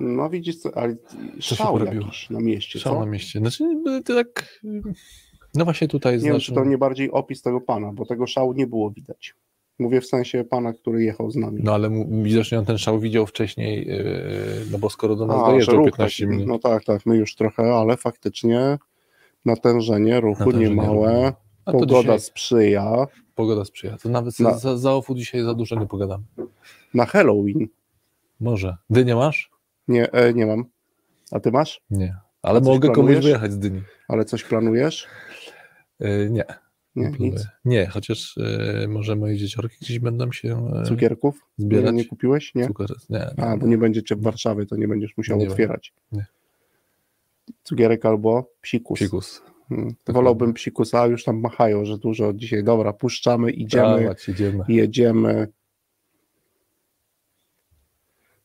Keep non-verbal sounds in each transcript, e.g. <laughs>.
No widzisz, co, ale szał jakiś na mieście, Szał co? na mieście. Znaczy, y, to tak... No właśnie tutaj Nie wiem, znaczy, czy to nie bardziej opis tego pana, bo tego szału nie było widać. Mówię w sensie pana, który jechał z nami. No ale widocznie on ten szał widział wcześniej, yy, no bo skoro do nas A, dojeżdżał ruch 15 taki, minut. No tak, tak, my już trochę, ale faktycznie natężenie ruchu Natężenie niemałe, ruchu. A to pogoda dzisiaj sprzyja. pogoda sprzyja. To nawet Na- za, za ofu dzisiaj za dużo nie pogadamy. Na Halloween. Może. Dynię masz? Nie, e, nie mam. A ty masz? Nie. Ale mogę komuś planujesz? wyjechać z Dyni. Ale coś planujesz? Yy, nie. Nie, nic. Nie, chociaż yy, może moje dzieciorki gdzieś będą się yy, Cukierków? Nie, zbierać. nie kupiłeś? Nie? Cukier, nie. A, bo nie będziecie w Warszawie, to nie będziesz musiał Nie otwierać. Nie. Cukierek albo psikus. Psikus. Hmm. Wolałbym psikusa, a już tam machają, że dużo dzisiaj. Dobra, puszczamy, idziemy, Dawać, idziemy. jedziemy.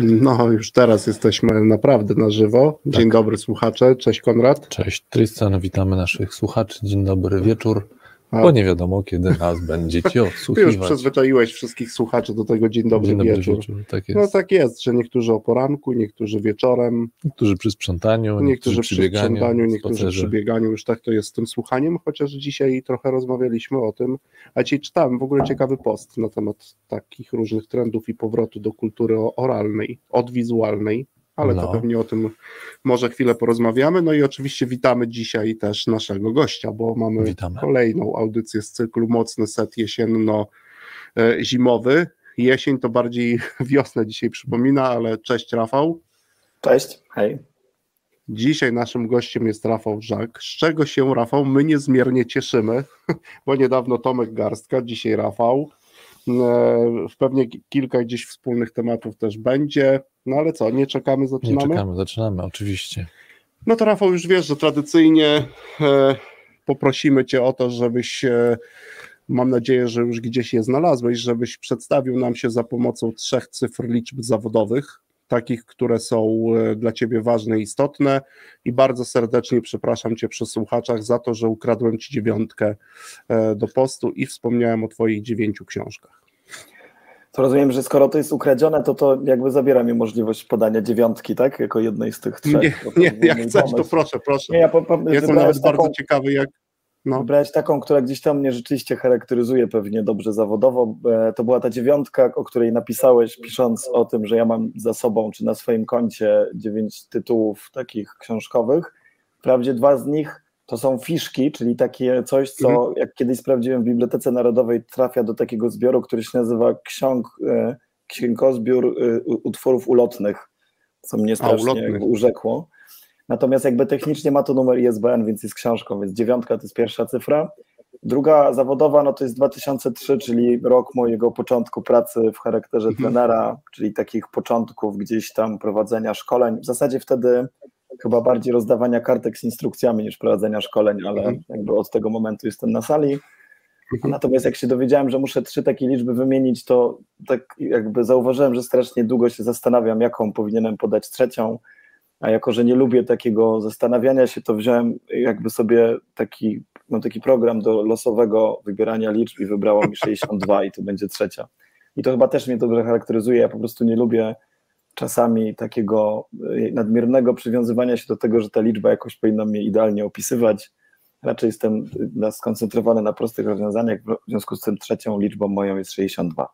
No, już teraz jesteśmy naprawdę na żywo. Dzień dobry słuchacze, cześć Konrad. Cześć Tristan, witamy naszych słuchaczy. Dzień dobry wieczór. Bo nie wiadomo, kiedy nas <laughs> będziecie ty już odsłuchiwać. przyzwyczaiłeś wszystkich słuchaczy do tego dzień dobry, Dzień dobry wieczór. wieczór. Tak jest. No tak jest, że niektórzy o poranku, niektórzy wieczorem, Niektórzy przy sprzątaniu, niektórzy przy bieganiu, sprzątaniu, niektórzy spacerze. przy bieganiu, już tak to jest z tym słuchaniem, chociaż dzisiaj trochę rozmawialiśmy o tym, a dzisiaj czytałem w ogóle ciekawy post na temat takich różnych trendów i powrotu do kultury oralnej, odwizualnej, ale to No. pewnie o tym może chwilę porozmawiamy. No i oczywiście witamy dzisiaj też naszego gościa, bo mamy Witamy. kolejną audycję z cyklu Mocny Set Jesienno-Zimowy. Jesień to bardziej <laughs> wiosnę dzisiaj przypomina, ale cześć Rafał. Cześć, hej. Dzisiaj naszym gościem jest Rafał Żak, z czego się Rafał my niezmiernie cieszymy, <laughs> bo niedawno Tomek Garstka, dzisiaj Rafał. E, Pewnie ki- kilka gdzieś wspólnych tematów też będzie. No ale co, nie czekamy, Nie zaczynamy? czekamy, zaczynamy, oczywiście. No to Rafał już wiesz, że tradycyjnie e, poprosimy Cię o to, żebyś, e, mam nadzieję, że już gdzieś je znalazłeś, żebyś przedstawił nam się za pomocą trzech cyfr liczb zawodowych, takich, które są e, dla Ciebie ważne i istotne i bardzo serdecznie przepraszam Cię przy słuchaczach za to, że ukradłem Ci dziewiątkę e, do postu i wspomniałem o Twoich dziewięciu książkach. To rozumiem, że skoro to jest ukradzione, to to jakby zabiera mi możliwość podania dziewiątki, tak? Jako jednej z tych trzech. Nie, to nie, jak chcesz, to pomysł. proszę, proszę. Nie, ja po, po, Jestem nawet bardzo taką, ciekawy, jak... No. wybrałeś taką, która gdzieś tam mnie rzeczywiście charakteryzuje pewnie dobrze zawodowo. E, To była ta dziewiątka, o której napisałeś, pisząc o tym, że ja mam za sobą, czy na swoim koncie dziewięć tytułów takich książkowych. Wprawdzie dwa z nich to są fiszki, czyli takie coś, co Mhm. jak kiedyś sprawdziłem w Bibliotece Narodowej, trafia do takiego zbioru, który się nazywa ksiąg, e, Księgozbiór e, utworów ulotnych, co mnie strasznie urzekło. Natomiast jakby technicznie ma to numer ISBN, więc jest książką, więc dziewiątka to jest pierwsza cyfra. Druga zawodowa, no to jest 2003, czyli rok mojego początku pracy w charakterze Mhm. trenera, czyli takich początków gdzieś tam prowadzenia szkoleń. W zasadzie wtedy chyba bardziej rozdawania kartek z instrukcjami niż prowadzenia szkoleń, ale Mhm. jakby od tego momentu jestem na sali. Mhm. Natomiast jak się dowiedziałem, że muszę trzy takie liczby wymienić, to tak jakby zauważyłem, że strasznie długo się zastanawiam, jaką powinienem podać trzecią, a jako, że nie lubię takiego zastanawiania się, to wziąłem jakby sobie taki, no taki program do losowego wybierania liczb i wybrało mi 62 i to będzie trzecia. I to chyba też mnie dobrze charakteryzuje, ja po prostu nie lubię czasami takiego y, nadmiernego przywiązywania się do tego, że ta liczba jakoś powinna mnie idealnie opisywać. Raczej jestem na- skoncentrowany na prostych rozwiązaniach, w związku z tym trzecią liczbą moją jest 62.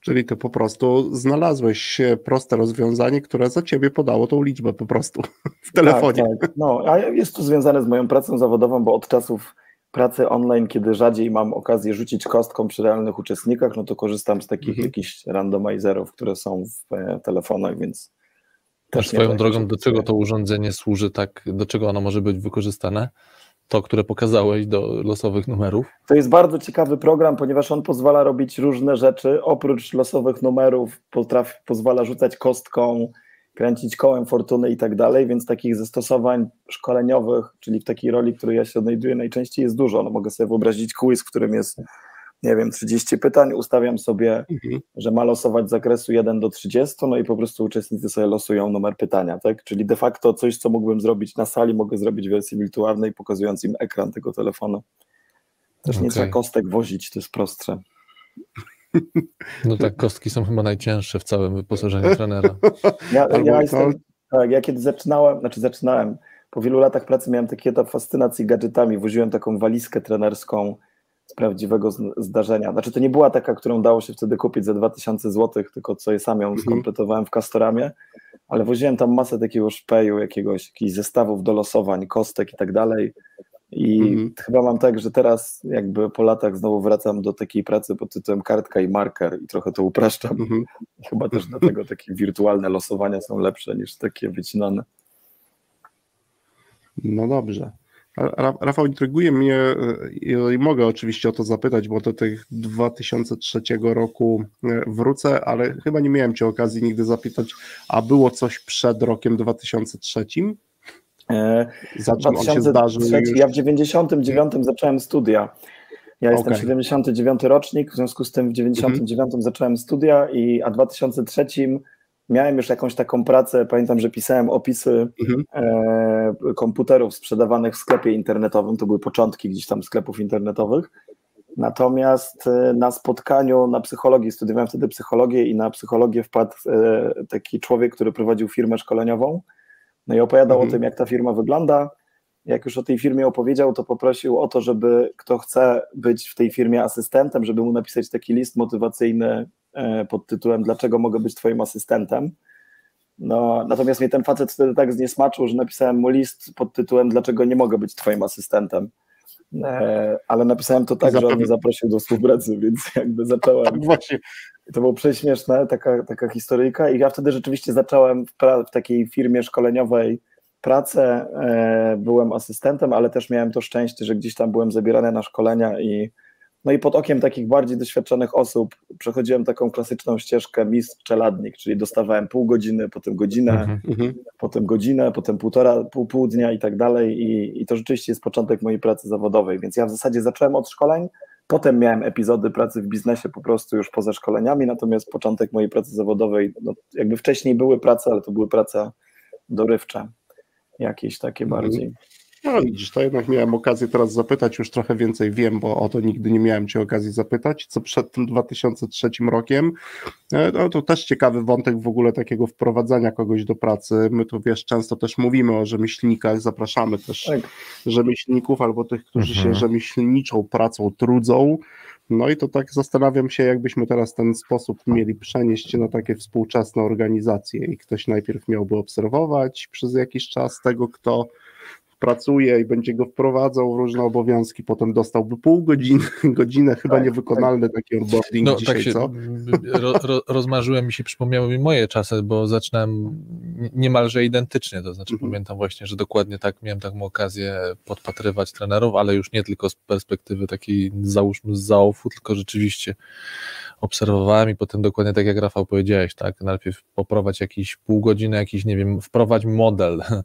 Czyli ty po prostu znalazłeś proste rozwiązanie, które za ciebie podało tą liczbę po prostu <laughs> w telefonie. Tak, tak. No, a jest to związane z moją pracą zawodową, bo od czasów pracy online, kiedy rzadziej mam okazję rzucić kostką przy realnych uczestnikach, no to korzystam z takich Mhm. jakichś randomizerów, które są w e, telefonach, więc Też swoją to drogą, do czego to urządzenie służy, tak, do czego ono może być wykorzystane? To, które pokazałeś do losowych numerów. To jest bardzo ciekawy program, ponieważ on pozwala robić różne rzeczy. Oprócz losowych numerów potrafi, pozwala rzucać kostką kręcić kołem fortuny i tak dalej, więc takich zastosowań szkoleniowych, czyli w takiej roli, w której ja się odnajduję najczęściej jest dużo. No mogę sobie wyobrazić quiz, w którym jest nie wiem, 30 pytań, ustawiam sobie, mhm. że ma losować z zakresu 1 do 30, no i po prostu uczestnicy sobie losują numer pytania, tak? Czyli de facto coś, co mógłbym zrobić na sali, mogę zrobić w wersji wirtualnej, pokazując im ekran tego telefonu. Też okay. nie trzeba kostek wozić, to jest prostsze. <laughs> No tak, kostki są chyba najcięższe w całym wyposażeniu trenera. <laughs> Ja, ja jestem, tak, ja kiedy zaczynałem, znaczy zaczynałem, po wielu latach pracy miałem taki etap fascynacji gadżetami, woziłem taką walizkę trenerską z prawdziwego zdarzenia. Znaczy to nie była taka, którą dało się wtedy kupić za 2000 zł, tylko co ja sam ją mhm. skompletowałem w Castoramie, ale woziłem tam masę takiego szpeju, jakiegoś, jakichś zestawów do losowań, kostek i tak dalej. I mhm. chyba mam tak, że teraz jakby po latach znowu wracam do takiej pracy pod tytułem kartka i marker i trochę to upraszczam. Mhm. Chyba też dlatego takie wirtualne losowania są lepsze niż takie wycinane. No dobrze. Rafał, intryguje mnie, i mogę oczywiście o to zapytać, bo do tych 2003 roku e, wrócę, ale chyba nie miałem Cię okazji nigdy zapytać, a było coś przed rokiem 2003? E, Za czym on się zdarzył? Ja w 99 zacząłem studia. Ja jestem okay. 79 rocznik, w związku z tym w 99 mhm. zacząłem studia, i, a w 2003 miałem już jakąś taką pracę, pamiętam, że pisałem opisy mhm. e, komputerów sprzedawanych w sklepie internetowym, to były początki gdzieś tam sklepów internetowych, natomiast e, na spotkaniu na psychologii, studiowałem wtedy psychologię i na psychologię wpadł e, taki człowiek, który prowadził firmę szkoleniową, no i opowiadał mhm. o tym, jak ta firma wygląda, jak już o tej firmie opowiedział, to poprosił o to, żeby kto chce być w tej firmie asystentem, żeby mu napisać taki list motywacyjny pod tytułem Dlaczego mogę być Twoim asystentem? No, natomiast mnie ten facet wtedy tak zniesmaczył, że napisałem mu list pod tytułem Dlaczego nie mogę być Twoim asystentem? E, ale napisałem to tak, że on mnie zaprosił do współpracy, <laughs> więc jakby zacząłem. Tak właśnie. To było prześmieszne, taka, taka historyjka. I ja wtedy rzeczywiście zacząłem w, w takiej firmie szkoleniowej pracę. E, byłem asystentem, ale też miałem to szczęście, że gdzieś tam byłem zabierany na szkolenia i no i pod okiem takich bardziej doświadczonych osób przechodziłem taką klasyczną ścieżkę mistrz czeladnik, czyli dostawałem pół godziny, potem godzinę, mm -hmm. potem godzinę, potem półtora, pół, pół dnia i tak dalej I, i to rzeczywiście jest początek mojej pracy zawodowej, więc ja w zasadzie zacząłem od szkoleń, potem miałem epizody pracy w biznesie po prostu już poza szkoleniami, natomiast początek mojej pracy zawodowej, no jakby wcześniej były prace, ale to były prace dorywcze, jakieś takie mm -hmm. No widzisz, to jednak miałem okazję teraz zapytać, już trochę więcej wiem, bo o to nigdy nie miałem Cię okazji zapytać, co przed tym 2003 rokiem. E, no to też ciekawy wątek w ogóle takiego wprowadzania kogoś do pracy. My tu wiesz, często też mówimy o rzemieślnikach, zapraszamy też tak. rzemieślników albo tych, którzy mhm. się rzemieślniczą pracą trudzą. No i to tak zastanawiam się, jakbyśmy teraz ten sposób mieli przenieść na takie współczesne organizacje i ktoś najpierw miałby obserwować przez jakiś czas tego, kto pracuje i będzie go wprowadzał w różne obowiązki, potem dostałby pół godziny, <laughs> godzinę, chyba tak, niewykonalny tak. taki onboarding no, dzisiaj, tak się, co? Ro, ro, rozmarzyłem mi się, przypomniały mi moje czasy, bo zaczynałem niemalże identycznie, to znaczy mhm. pamiętam właśnie, że dokładnie tak miałem taką okazję podpatrywać trenerów, ale już nie tylko z perspektywy takiej załóżmy z zaofu, tylko rzeczywiście obserwowałem i potem dokładnie tak jak Rafał powiedziałeś, tak, najpierw poprowadź jakiś pół godziny, jakiś, nie wiem, wprowadź model, <laughs> tak,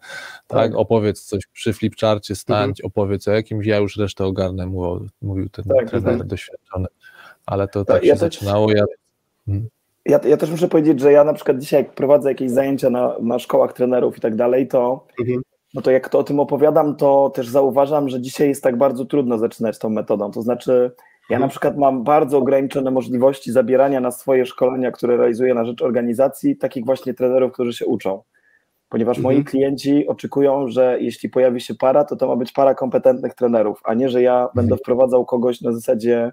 tak. opowiedz coś przy flipcharcie, stań, mhm. opowiedz o jakimś, ja już resztę ogarnę, mówił, mówił ten tak, trener tak. doświadczony, ale to tak, tak się ja zaczynało, ja... Hmm. Ja, ja, też muszę powiedzieć, że ja na przykład dzisiaj, jak prowadzę jakieś zajęcia na, na szkołach trenerów i tak dalej, to, mhm. no to jak to o tym opowiadam, to też zauważam, że dzisiaj jest tak bardzo trudno zaczynać tą metodą. To znaczy, ja na przykład mam bardzo ograniczone możliwości zabierania na swoje szkolenia, które realizuję na rzecz organizacji, takich właśnie trenerów, którzy się uczą. Ponieważ mhm. moi klienci oczekują, że jeśli pojawi się para, to to ma być para kompetentnych trenerów, a nie, że ja mhm. będę wprowadzał kogoś na zasadzie,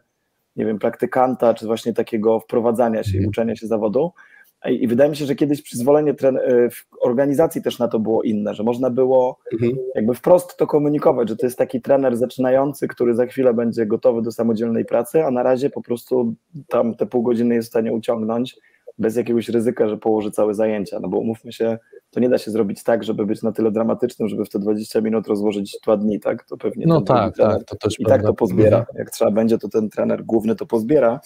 nie wiem, praktykanta, czy właśnie takiego wprowadzania się i mhm. uczenia się zawodu. I wydaje mi się, że kiedyś przyzwolenie e, w organizacji też na to było inne, że można było mhm. jakby wprost to komunikować, że to jest taki trener zaczynający, który za chwilę będzie gotowy do samodzielnej pracy, a na razie po prostu tam te pół godziny jest w stanie uciągnąć bez jakiegoś ryzyka, że położy całe zajęcia. No bo umówmy się, to nie da się zrobić tak, żeby być na tyle dramatycznym, żeby w te 20 minut rozłożyć dwa dni, tak? To pewnie no tak, tak, to też i tak to pozbiera. Mhm. Jak trzeba będzie, to ten trener główny to pozbiera,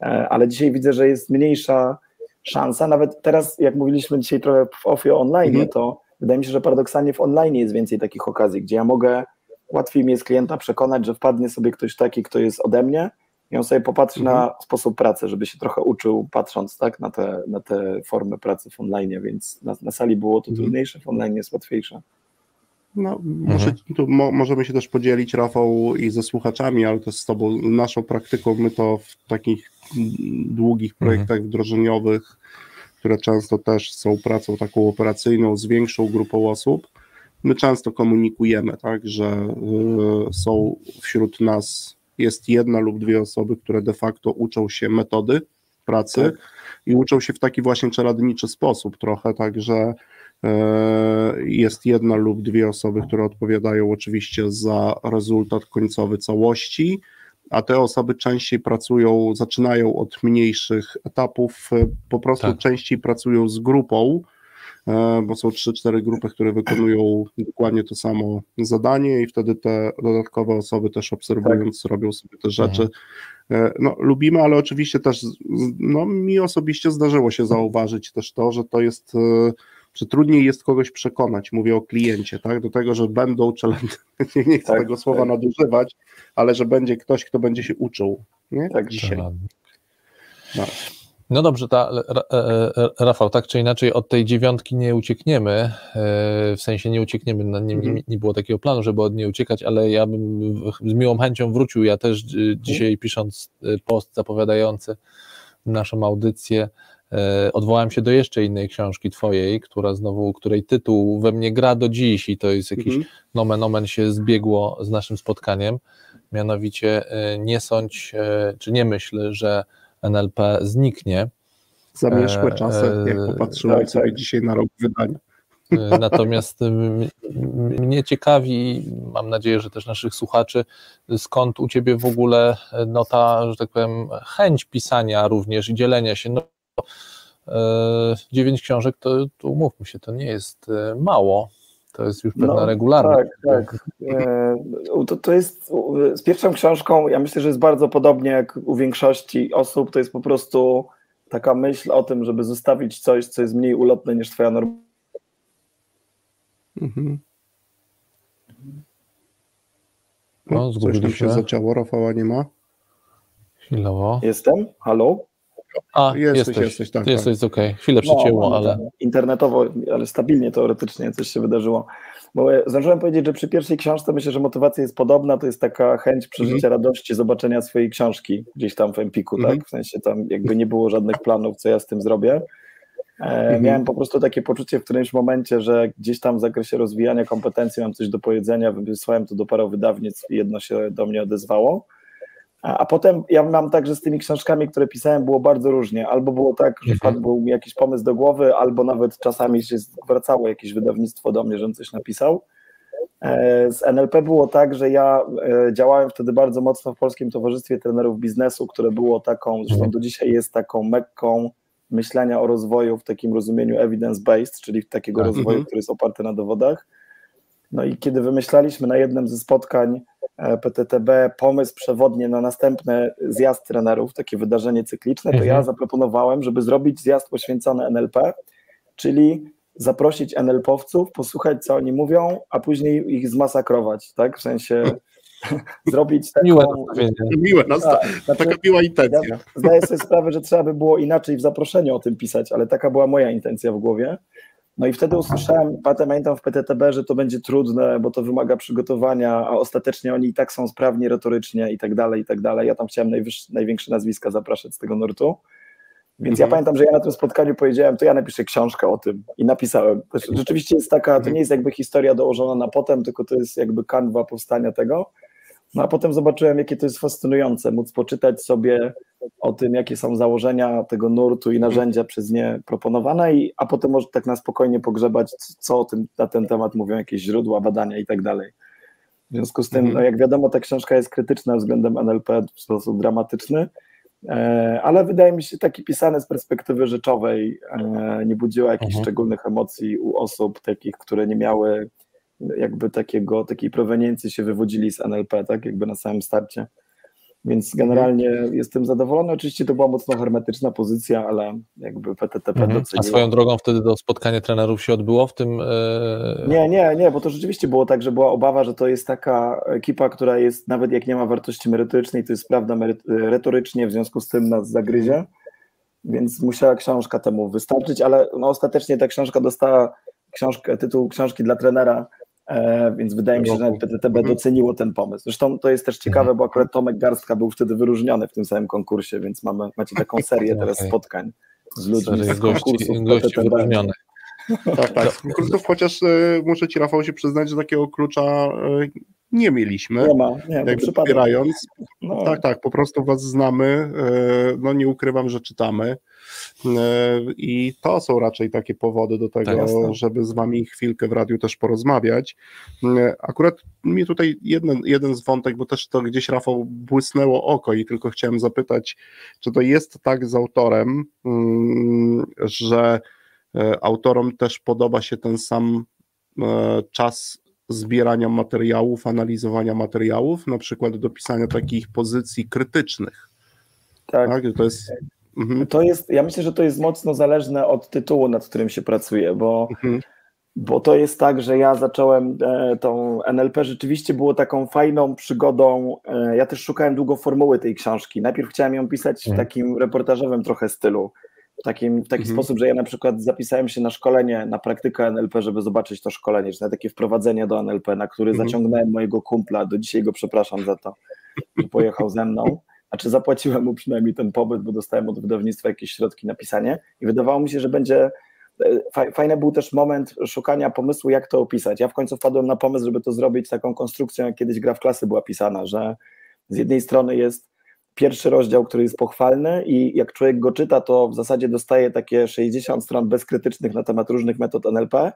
e, ale dzisiaj widzę, że jest mniejsza szansa. Nawet teraz, jak mówiliśmy dzisiaj trochę w ofie online, mhm. to wydaje mi się, że paradoksalnie w online jest więcej takich okazji, gdzie ja mogę, łatwiej mi jest klienta przekonać, że wpadnie sobie ktoś taki, kto jest ode mnie i on sobie popatrzy mhm. na sposób pracy, żeby się trochę uczył, patrząc tak, na, te, na te formy pracy w online, więc na, na sali było to mhm. trudniejsze, w online jest łatwiejsze. No, może, mhm. tu mo, możemy się też podzielić, Rafał, i ze słuchaczami, ale też z Tobą, naszą praktyką. My to w takich długich mhm. projektach mhm. wdrożeniowych, które często też są pracą taką operacyjną z większą grupą osób, my często komunikujemy, tak, że y, są wśród nas jest jedna lub dwie osoby, które de facto uczą się metody pracy tak. i uczą się w taki właśnie czeladniczy sposób trochę, także E, jest jedna lub dwie osoby, które odpowiadają oczywiście za rezultat końcowy całości, a te osoby częściej pracują, zaczynają od mniejszych etapów, e, po prostu tak. częściej pracują z grupą, bo są 3-4 grupy, które wykonują dokładnie to samo zadanie i wtedy te dodatkowe osoby też obserwując tak. robią sobie te rzeczy. Mhm. No, lubimy, ale oczywiście też no, mi osobiście zdarzyło się zauważyć też to, że to jest że trudniej jest kogoś przekonać, mówię o kliencie, tak, do tego, że będą, czy <laughs> nie, nie chcę tak, tego słowa tak. nadużywać, ale że będzie ktoś, kto będzie się uczył, nie? Tak, dzisiaj. No. No dobrze, ta, e, e, Rafał, tak czy inaczej od tej dziewiątki nie uciekniemy, e, w sensie nie uciekniemy, nie, nie, mhm. nie było takiego planu, żeby od niej uciekać, ale ja bym z miłą chęcią wrócił, ja też dzisiaj pisząc post zapowiadający naszą audycję, E, odwołałem się do jeszcze innej książki twojej, która znowu, której tytuł we mnie gra do dziś i to jest jakiś -hmm. nomen omen się zbiegło z naszym spotkaniem, mianowicie e, nie sądź, e, czy nie myśl, że NLP zniknie. Zamierzchłe czasy, jak popatrzyłem tak, sobie tak. dzisiaj na rok wydania. Natomiast mnie ciekawi, mam nadzieję, że też naszych słuchaczy, skąd u Ciebie w ogóle no ta, że tak powiem, chęć pisania również i dzielenia się. No, E, dziewięć książek, to, to umówmy się, to nie jest e, mało. To jest już pewna no, regularność. Tak, tak. To, to jest z pierwszą książką, ja myślę, że jest bardzo podobnie jak u większości osób. To jest po prostu taka myśl o tym, żeby zostawić coś, co jest mniej ulotne niż twoja norma. Mhm. No, coś tam się zacięło, Rafała nie ma. Chwilowo. Jestem? Halo? A, jesteś, jesteś, jesteś, tak, jesteś tak. okej. Okay. Chwilę no, przycięło, no, ale... Internetowo, ale stabilnie teoretycznie coś się wydarzyło. Bo zdążyłem powiedzieć, że przy pierwszej książce myślę, że motywacja jest podobna, to jest taka chęć przeżycia mm. radości, zobaczenia swojej książki gdzieś tam w Empiku, mm. tak? Mhm. W sensie tam jakby nie było żadnych planów, co ja z tym zrobię. E, mm. Miałem po prostu takie poczucie w którymś momencie, że gdzieś tam w zakresie rozwijania kompetencji mam coś do powiedzenia, wysłałem to do paru wydawnictw i jedno się do mnie odezwało. A potem ja mam tak, że z tymi książkami, które pisałem, było bardzo różnie. Albo było tak, że mhm. wpadł mi jakiś pomysł do głowy, albo nawet czasami się wracało jakieś wydawnictwo do mnie, żebym coś napisał. E, z NLP było tak, że ja e, działałem wtedy bardzo mocno w Polskim Towarzystwie Trenerów Biznesu, które było taką, zresztą mhm. do dzisiaj jest taką mekką myślenia o rozwoju w takim rozumieniu evidence-based, czyli takiego tak. rozwoju, mhm. który jest oparty na dowodach. No i kiedy wymyślaliśmy na jednym ze spotkań PTTB pomysł przewodnie na następny zjazd trenerów, takie wydarzenie cykliczne, to mhm. ja zaproponowałem, żeby zrobić zjazd poświęcony NLP, czyli zaprosić NLP-owców, posłuchać, co oni mówią, a później ich zmasakrować, tak? W sensie <laughs> zrobić taką... Miłe Miłe, no, tak, znaczy, taka miła intencja. Ja zdaję sobie sprawę, że trzeba by było inaczej w zaproszeniu o tym pisać, ale taka była moja intencja w głowie. No i wtedy usłyszałem, pamiętam w PTTB, że to będzie trudne, bo to wymaga przygotowania, a ostatecznie oni i tak są sprawni retorycznie i tak dalej, i tak dalej. Ja tam chciałem największe nazwiska zapraszać z tego nurtu. Więc mhm. ja pamiętam, że ja na tym spotkaniu powiedziałem, to ja napiszę książkę o tym i napisałem. Rzeczywiście jest taka, to mhm. nie jest jakby historia dołożona na potem, tylko to jest jakby kanwa powstania tego. No a potem zobaczyłem, jakie to jest fascynujące, móc poczytać sobie o tym, jakie są założenia tego nurtu i narzędzia przez nie proponowane, i, a potem może tak na spokojnie pogrzebać, co o tym, na ten temat mówią jakieś źródła, badania i tak dalej. W związku z tym, mhm. no jak wiadomo, ta książka jest krytyczna względem NLP w sposób dramatyczny, e, ale wydaje mi się taki pisany z perspektywy rzeczowej, e, nie budziła jakichś mhm. szczególnych emocji u osób takich, które nie miały jakby takiego, takiej proweniencji się wywodzili z NLP, tak jakby na samym starcie. Więc generalnie jestem zadowolony. Oczywiście to była mocno hermetyczna pozycja, ale jakby PTTP mhm. doceniło. A swoją drogą wtedy to spotkanie trenerów się odbyło w tym? Yy... Nie, nie, nie, bo to rzeczywiście było tak, że była obawa, że to jest taka ekipa, która jest, nawet jak nie ma wartości merytorycznej, to jest prawda retorycznie, w związku z tym nas zagryzie, więc musiała książka temu wystarczyć, ale no, ostatecznie ta książka dostała książkę, tytuł książki dla trenera E, więc wydaje mi się, że nawet PTTB mhm. doceniło ten pomysł. Zresztą to jest też ciekawe, mhm. bo akurat Tomek Garstka był wtedy wyróżniony w tym samym konkursie, więc mamy, macie taką <laughs> serię teraz spotkań z ludźmi z konkursów gości wyróżnionych. Tak, tak. Z konkursów, chociaż y, muszę Ci Rafał się przyznać, że takiego klucza y, nie mieliśmy. Nie ma, nie, jakby wspierając. No. Tak, tak, po prostu Was znamy, y, no nie ukrywam, że czytamy. E, I to są raczej takie powody do tego, tak, żeby z wami chwilkę w radiu też porozmawiać. E, akurat mi tutaj jeden, jeden z wątek, bo też to gdzieś Rafał błysnęło oko i tylko chciałem zapytać, czy to jest tak z autorem, mm, że e, autorom też podoba się ten sam czas zbierania materiałów, analizowania materiałów, na przykład do pisania takich pozycji krytycznych. Tak. tak? To jest Mhm. To jest, ja myślę, że to jest mocno zależne od tytułu, nad którym się pracuje, bo, mhm. bo to jest tak, że ja zacząłem e, tą NLP, rzeczywiście było taką fajną przygodą. E, ja też szukałem długo formuły tej książki. Najpierw chciałem ją pisać w mhm. takim reportażowym trochę stylu. W, takim, w taki mhm. sposób, że ja na przykład zapisałem się na szkolenie, na praktykę NLP, żeby zobaczyć to szkolenie, czy na takie wprowadzenie do NLP, na który mhm. zaciągnąłem mojego kumpla, do dzisiaj go przepraszam za to, że pojechał ze mną. Znaczy zapłaciłem mu przynajmniej ten pobyt, bo dostałem od wydawnictwa jakieś środki na pisanie i wydawało mi się, że będzie e, Fajny był też moment szukania pomysłu, jak to opisać. Ja w końcu wpadłem na pomysł, żeby to zrobić taką konstrukcją, jak kiedyś gra w klasy była pisana, że z jednej strony jest pierwszy rozdział, który jest pochwalny i jak człowiek go czyta, to w zasadzie dostaje takie 60 stron bezkrytycznych na temat różnych metod NLP,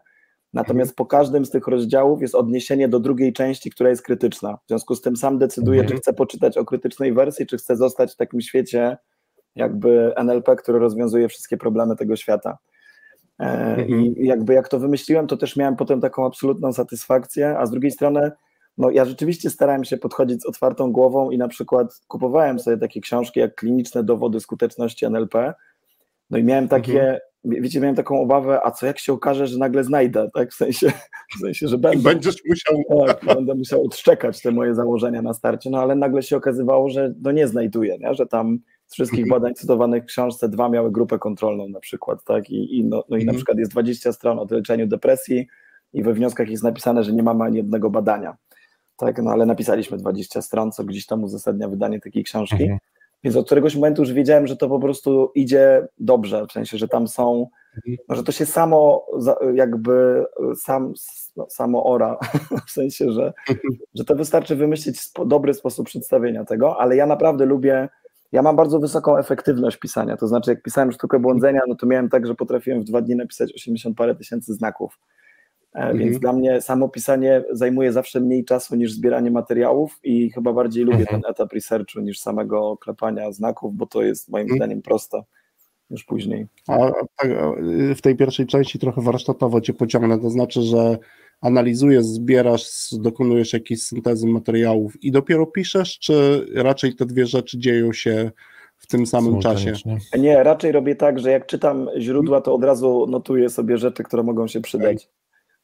Natomiast po każdym z tych rozdziałów jest odniesienie do drugiej części, która jest krytyczna. W związku z tym sam decyduję, czy mhm. chcę poczytać o krytycznej wersji, czy chcę zostać w takim świecie jakby NLP, który rozwiązuje wszystkie problemy tego świata. E, I mhm. jakby jak to wymyśliłem, to też miałem potem taką absolutną satysfakcję, a z drugiej strony, no ja rzeczywiście starałem się podchodzić z otwartą głową i na przykład kupowałem sobie takie książki jak kliniczne dowody skuteczności NLP. No i miałem takie, mhm wiecie, miałem taką obawę, a co jak się okaże, że nagle znajdę, tak, w sensie, w sensie że będę, będziesz musiał... Tak, będę musiał odszczekać te moje założenia na starcie, no ale nagle się okazywało, że no nie znajduję, nie? że tam z wszystkich mhm. badań cytowanych w książce dwa miały grupę kontrolną na przykład, tak, i, i no, no i na mhm. przykład jest 20 stron o leczeniu depresji i we wnioskach jest napisane, że nie mamy ani jednego badania, tak, no ale napisaliśmy 20 stron, co gdzieś tam uzasadnia wydanie takiej książki, mhm. Więc od któregoś momentu już wiedziałem, że to po prostu idzie dobrze, w sensie, że tam są, no, że to się samo jakby sam, no, samo ora, <laughs> w sensie, że, <laughs> że to wystarczy wymyślić dobry sposób przedstawienia tego, ale ja naprawdę lubię, ja mam bardzo wysoką efektywność pisania, to znaczy jak pisałem sztukę błądzenia, no to miałem tak, że potrafiłem w dwa dni napisać 80 parę tysięcy znaków, mhm. Więc dla mnie samo pisanie zajmuje zawsze mniej czasu niż zbieranie materiałów i chyba bardziej lubię mhm. ten etap researchu niż samego klepania znaków, bo to jest moim mhm. zdaniem proste już później. A, tak, w tej pierwszej części trochę warsztatowo cię pociągnę, to znaczy, że analizujesz, zbierasz, dokonujesz jakiejś syntezy materiałów i dopiero piszesz, czy raczej te dwie rzeczy dzieją się w tym samym czasie? Nie, raczej robię tak, że jak czytam źródła, to od razu notuję sobie rzeczy, które mogą się przydać.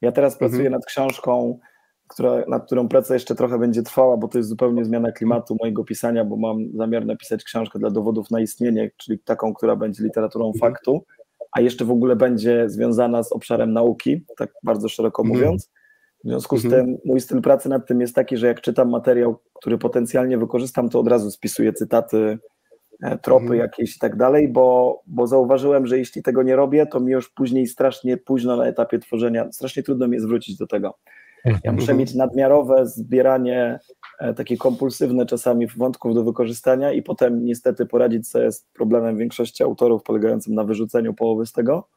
Ja teraz mhm. pracuję nad książką, która, nad którą praca jeszcze trochę będzie trwała, bo to jest zupełnie zmiana klimatu mojego pisania, bo mam zamiar napisać książkę dla dowodów na istnienie, czyli taką, która będzie literaturą mhm. faktu, a jeszcze w ogóle będzie związana z obszarem nauki, tak bardzo szeroko mhm. mówiąc. W związku z tym mój styl pracy nad tym jest taki, że jak czytam materiał, który potencjalnie wykorzystam, to od razu spisuję cytaty, tropy mhm. jakieś i tak dalej, bo, bo zauważyłem, że jeśli tego nie robię, to mi już później strasznie późno na etapie tworzenia, strasznie trudno mi jest wrócić do tego. Ja muszę mhm. mieć nadmiarowe zbieranie, e, takie kompulsywne czasami wątków do wykorzystania i potem niestety poradzić sobie z problemem większości autorów polegającym na wyrzuceniu połowy z tego,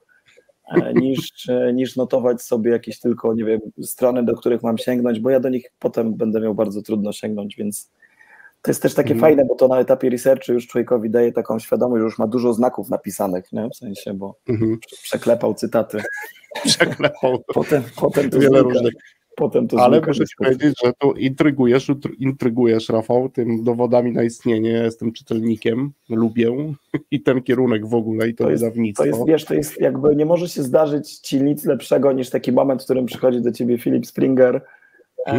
e, <laughs> niż, niż notować sobie jakieś tylko, nie wiem, strony, do których mam sięgnąć, bo ja do nich potem będę miał bardzo trudno sięgnąć, więc to jest też takie mm. fajne, bo to na etapie researchu już człowiekowi daje taką świadomość, że już ma dużo znaków napisanych, nie? w sensie, bo mm -hmm. przeklepał cytaty. <laughs> Przeklepał. Potem, potem to Wiele różnych. potem to Ale muszę ci powiedzieć, że tu intrygujesz, intrygujesz, Rafał, tym dowodami na istnienie. Jestem czytelnikiem, lubię <laughs> i ten kierunek w ogóle i to, to wydawnictwo. Jest, to jest, wiesz, to jest jakby, nie może się zdarzyć ci nic lepszego niż taki moment, w którym przychodzi do ciebie Filip Springer.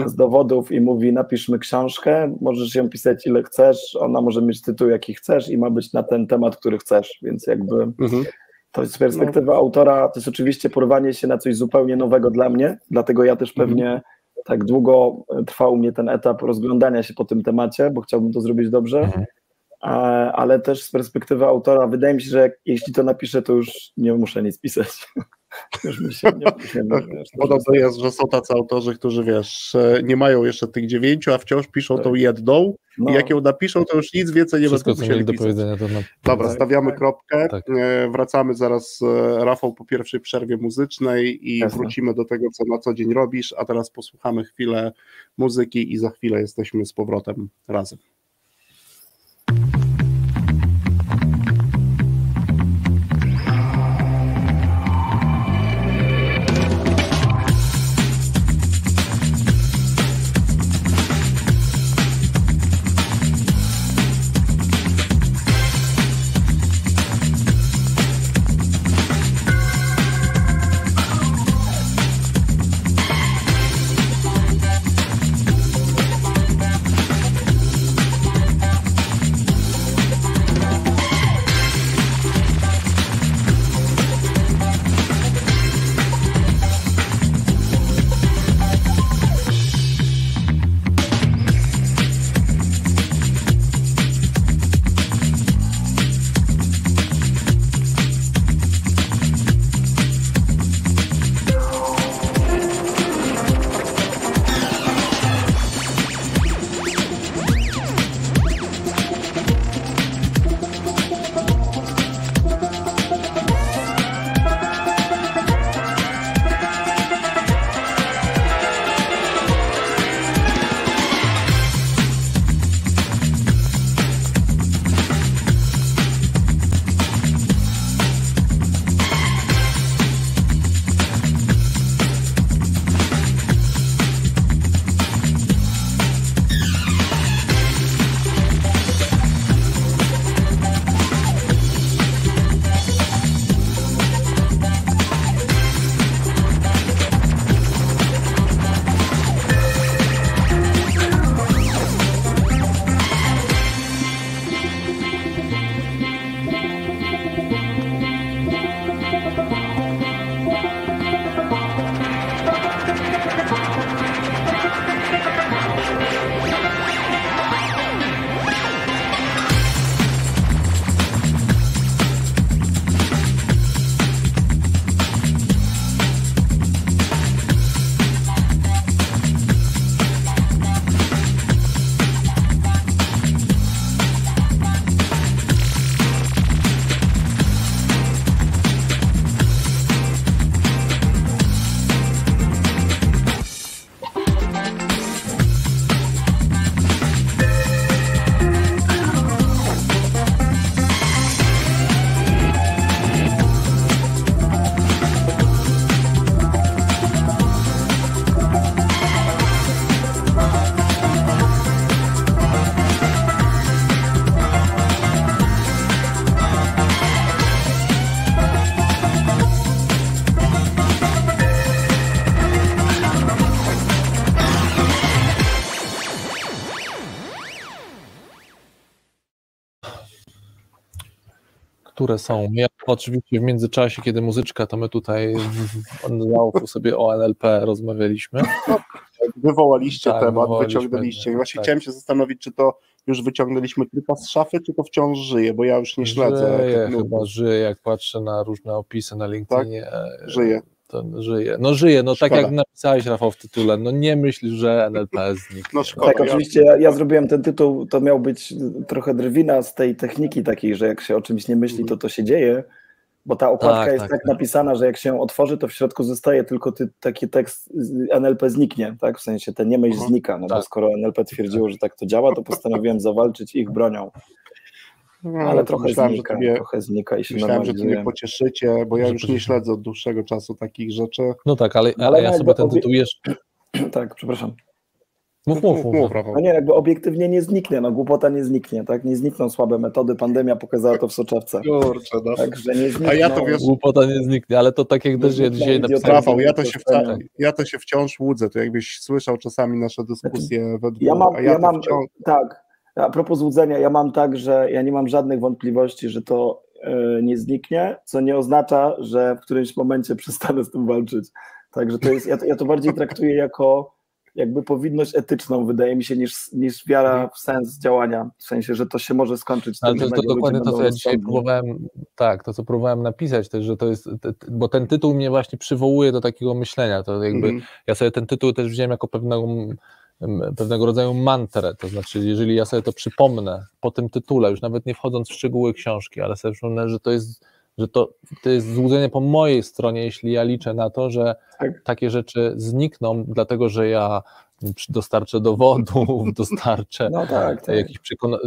Z dowodów i mówi napiszmy książkę, możesz ją pisać ile chcesz, ona może mieć tytuł jaki chcesz i ma być na ten temat, który chcesz, więc jakby mhm. to z perspektywy no. autora to jest oczywiście porwanie się na coś zupełnie nowego dla mnie, dlatego ja też mhm. pewnie tak długo trwał u mnie ten etap rozglądania się po tym temacie, bo chciałbym to zrobić dobrze, mhm. ale też z perspektywy autora wydaje mi się, że jeśli to napiszę, to już nie muszę nic pisać. <laughs> Już mi się nie, nie, Podobno jest, że są tacy autorzy, którzy wiesz, e, nie mają jeszcze tych dziewięciu, a wciąż piszą tak. tą jedną no. i jak ją napiszą, to już nic więcej nie Wszystko, będą musieli do powiedzenia. To na... Dobra, tak, stawiamy tak, kropkę. Tak. E, wracamy zaraz, e, Rafał, po pierwszej przerwie muzycznej i Jasne. wrócimy do tego, co na co dzień robisz, a teraz posłuchamy chwilę muzyki i za chwilę jesteśmy z powrotem razem. Które są. Ja oczywiście w międzyczasie, kiedy muzyczka, to my tutaj w sobie o NLP rozmawialiśmy. No, wywołaliście tak, temat, wyciągnęliście. Właśnie tak. chciałem się zastanowić, czy to już wyciągnęliśmy tylko z szafy, czy to wciąż żyje, bo ja już nie śledzę. Żyje, chyba żyje, jak patrzę na różne opisy na LinkedInie. Tak? Żyje to żyje. No żyje, no szkoda. tak jak napisałeś Rafał w tytule, no nie myśl, że NLP <laughs> zniknie. No szkoda, tak, oczywiście ja, ja, zrobiłem ten tytuł, to miał być trochę drwina z tej techniki takiej, że jak się o czymś nie myśli, to to się dzieje, bo ta okładka tak, jest tak, tak, tak, napisana, że jak się otworzy, to w środku zostaje tylko ty, taki tekst NLP zniknie, tak, w sensie ten nie myśl mhm. znika, no bo tak. skoro NLP twierdziło, że tak to działa, to postanowiłem zawalczyć ich bronią. No, ale trochę myślałem, znika, że trochę znika i się Myślałem, że to mnie pocieszycie, bo ja już nie śledzę od dłuższego czasu takich rzeczy. No tak, ale, ale, ale ja sobie ten tytuł jeszcze, <clears throat> tak, przepraszam. Mów, mów, mów. mów no nie, jakby obiektywnie nie zniknie, no głupota nie zniknie, tak? Nie znikną słabe metody, pandemia pokazała to w soczewce. Kurczę, no. Także nie znikną. A ja to wiesz... Głupota nie zniknie, ale to tak jak też ja dzisiaj napisałem. Rafał, ja to, się wca... ja to się wciąż łudzę, to jakbyś słyszał czasami nasze dyskusje znaczy, we dwóch, ja mam, ja, ja mam wciąż... tak, a propos złudzenia, ja mam tak, że ja nie mam żadnych wątpliwości, że to yy, nie zniknie, co nie oznacza, że w którymś momencie <laughs> przestanę z tym walczyć. Także to jest, ja to, ja to bardziej traktuję jako jakby powinność etyczną, wydaje mi się, niż, niż wiara w sens działania, w sensie, że to się może skończyć. Ale to, to dokładnie to, co ja dzisiaj próbowałem, tak, to co próbowałem napisać też, że to jest, bo ten tytuł mnie właśnie przywołuje do takiego myślenia, to jakby, mm. ja sobie ten tytuł też wziąłem jako pewną pewnego rodzaju mantrę, to znaczy jeżeli ja sobie to przypomnę po tym tytule, już nawet nie wchodząc w szczegóły książki, ale sobie przypomnę, że to jest że to, to jest złudzenie po mojej stronie, jeśli ja liczę na to, że tak. takie rzeczy znikną, dlatego że ja dostarczę dowodów, <laughs> dostarczę no tak, tak. jakichś przekonań,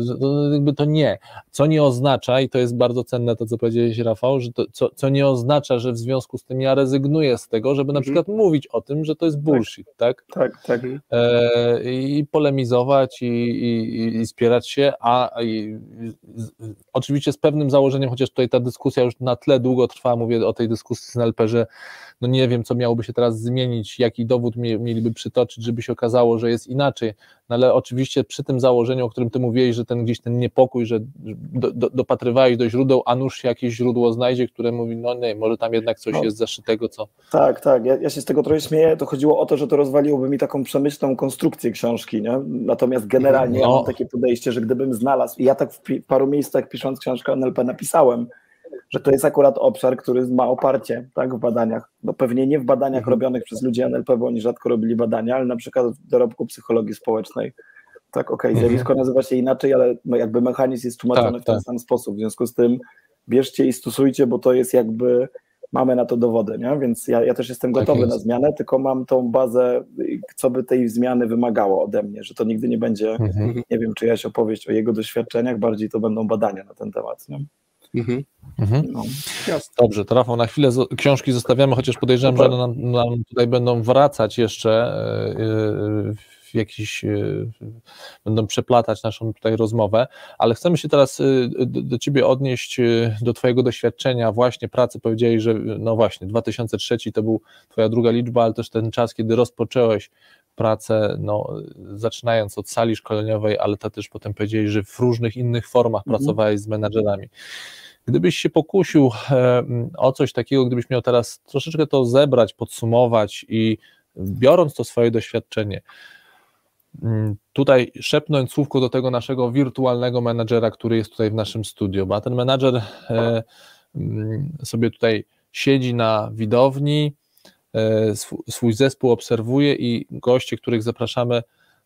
jakby to nie. Co nie oznacza, i to jest bardzo cenne to, co powiedziałeś Rafał, że to, co, co nie oznacza, że w związku z tym ja rezygnuję z tego, żeby na mhm. przykład mówić o tym, że to jest tak. bullshit, tak? Tak, tak. E, I polemizować i, i, i spierać się, a i, oczywiście z pewnym założeniem, chociaż tutaj ta dyskusja już na tle długo trwa, mówię o tej dyskusji z NLP, że no nie wiem, co miałoby się teraz zmienić, jaki dowód mieliby przytoczyć, żeby się okazało, że jest inaczej, no ale oczywiście przy tym założeniu, o którym ty mówiłeś, że ten gdzieś ten niepokój, że do, do, dopatrywałeś do źródeł, a nuż się jakieś źródło znajdzie, które mówi, no nie, może tam jednak coś no. jest zaszytego, co... Tak, tak, ja, ja, się z tego trochę śmieję, to chodziło o to, że to rozwaliłoby mi taką przemyślną konstrukcję książki, nie? natomiast generalnie no. ja mam takie podejście, że gdybym znalazł, i ja tak w paru miejscach pisząc książkę NLP napisałem, że to jest akurat obszar, który ma oparcie tak, w badaniach. No pewnie nie w badaniach mhm. robionych przez ludzi NLP, bo oni rzadko robili badania, ale na przykład w dorobku psychologii społecznej. Tak, okej, okay, zjawisko mhm. nazywa się inaczej, ale no jakby mechanizm jest tłumaczony tak, w ten tak. sam sposób. W związku z tym bierzcie i stosujcie, bo to jest jakby mamy na to dowody, nie? więc ja, ja też jestem tak gotowy na zmianę, tylko mam tą bazę, co by tej zmiany wymagało ode mnie, że to nigdy nie będzie, mhm. nie wiem, czyjaś opowieść o jego doświadczeniach, bardziej to będą badania na ten temat. Nie? Mhm. Mhm. No, Dobrze, to Rafał, na chwilę książki zostawiamy, chociaż podejrzewam, że nam, nam tutaj będą wracać jeszcze e, e, w jakiś, e, będą przeplatać naszą tutaj rozmowę, ale chcemy się teraz do, do Ciebie odnieść, do Twojego doświadczenia właśnie pracy, powiedziałeś, że no właśnie, 2003 to był Twoja druga liczba, ale też ten czas, kiedy rozpocząłeś pracę, no, zaczynając od sali szkoleniowej, ale to też potem powiedzieli, że w różnych innych formach mhm. pracowałeś z menadżerami. Gdybyś się pokusił e, o coś takiego, gdybyś miał teraz troszeczkę to zebrać, podsumować i biorąc to swoje doświadczenie, mm, tutaj szepnąć słówko do tego naszego wirtualnego menadżera, który jest tutaj w naszym studiu, bo ten menadżer e, mm, sobie tutaj siedzi na widowni, swój zespół obserwuje i goście, których zapraszamy,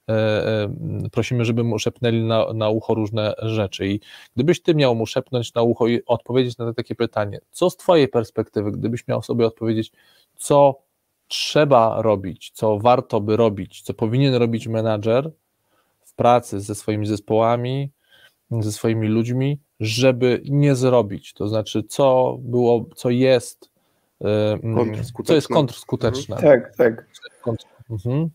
E, e, prosimy, żeby mu szepnęli na, na ucho różne rzeczy. I gdybyś ty miał mu szepnąć na ucho i odpowiedzieć na takie pytanie, co z twojej perspektywy, gdybyś miał sobie odpowiedzieć, co trzeba robić, co warto by robić, co powinien robić menadżer w pracy ze swoimi zespołami, ze swoimi ludźmi, żeby nie zrobić, to znaczy co było, co jest, e, co jest kontrskuteczne. Mhm. Tak, tak. Mhm.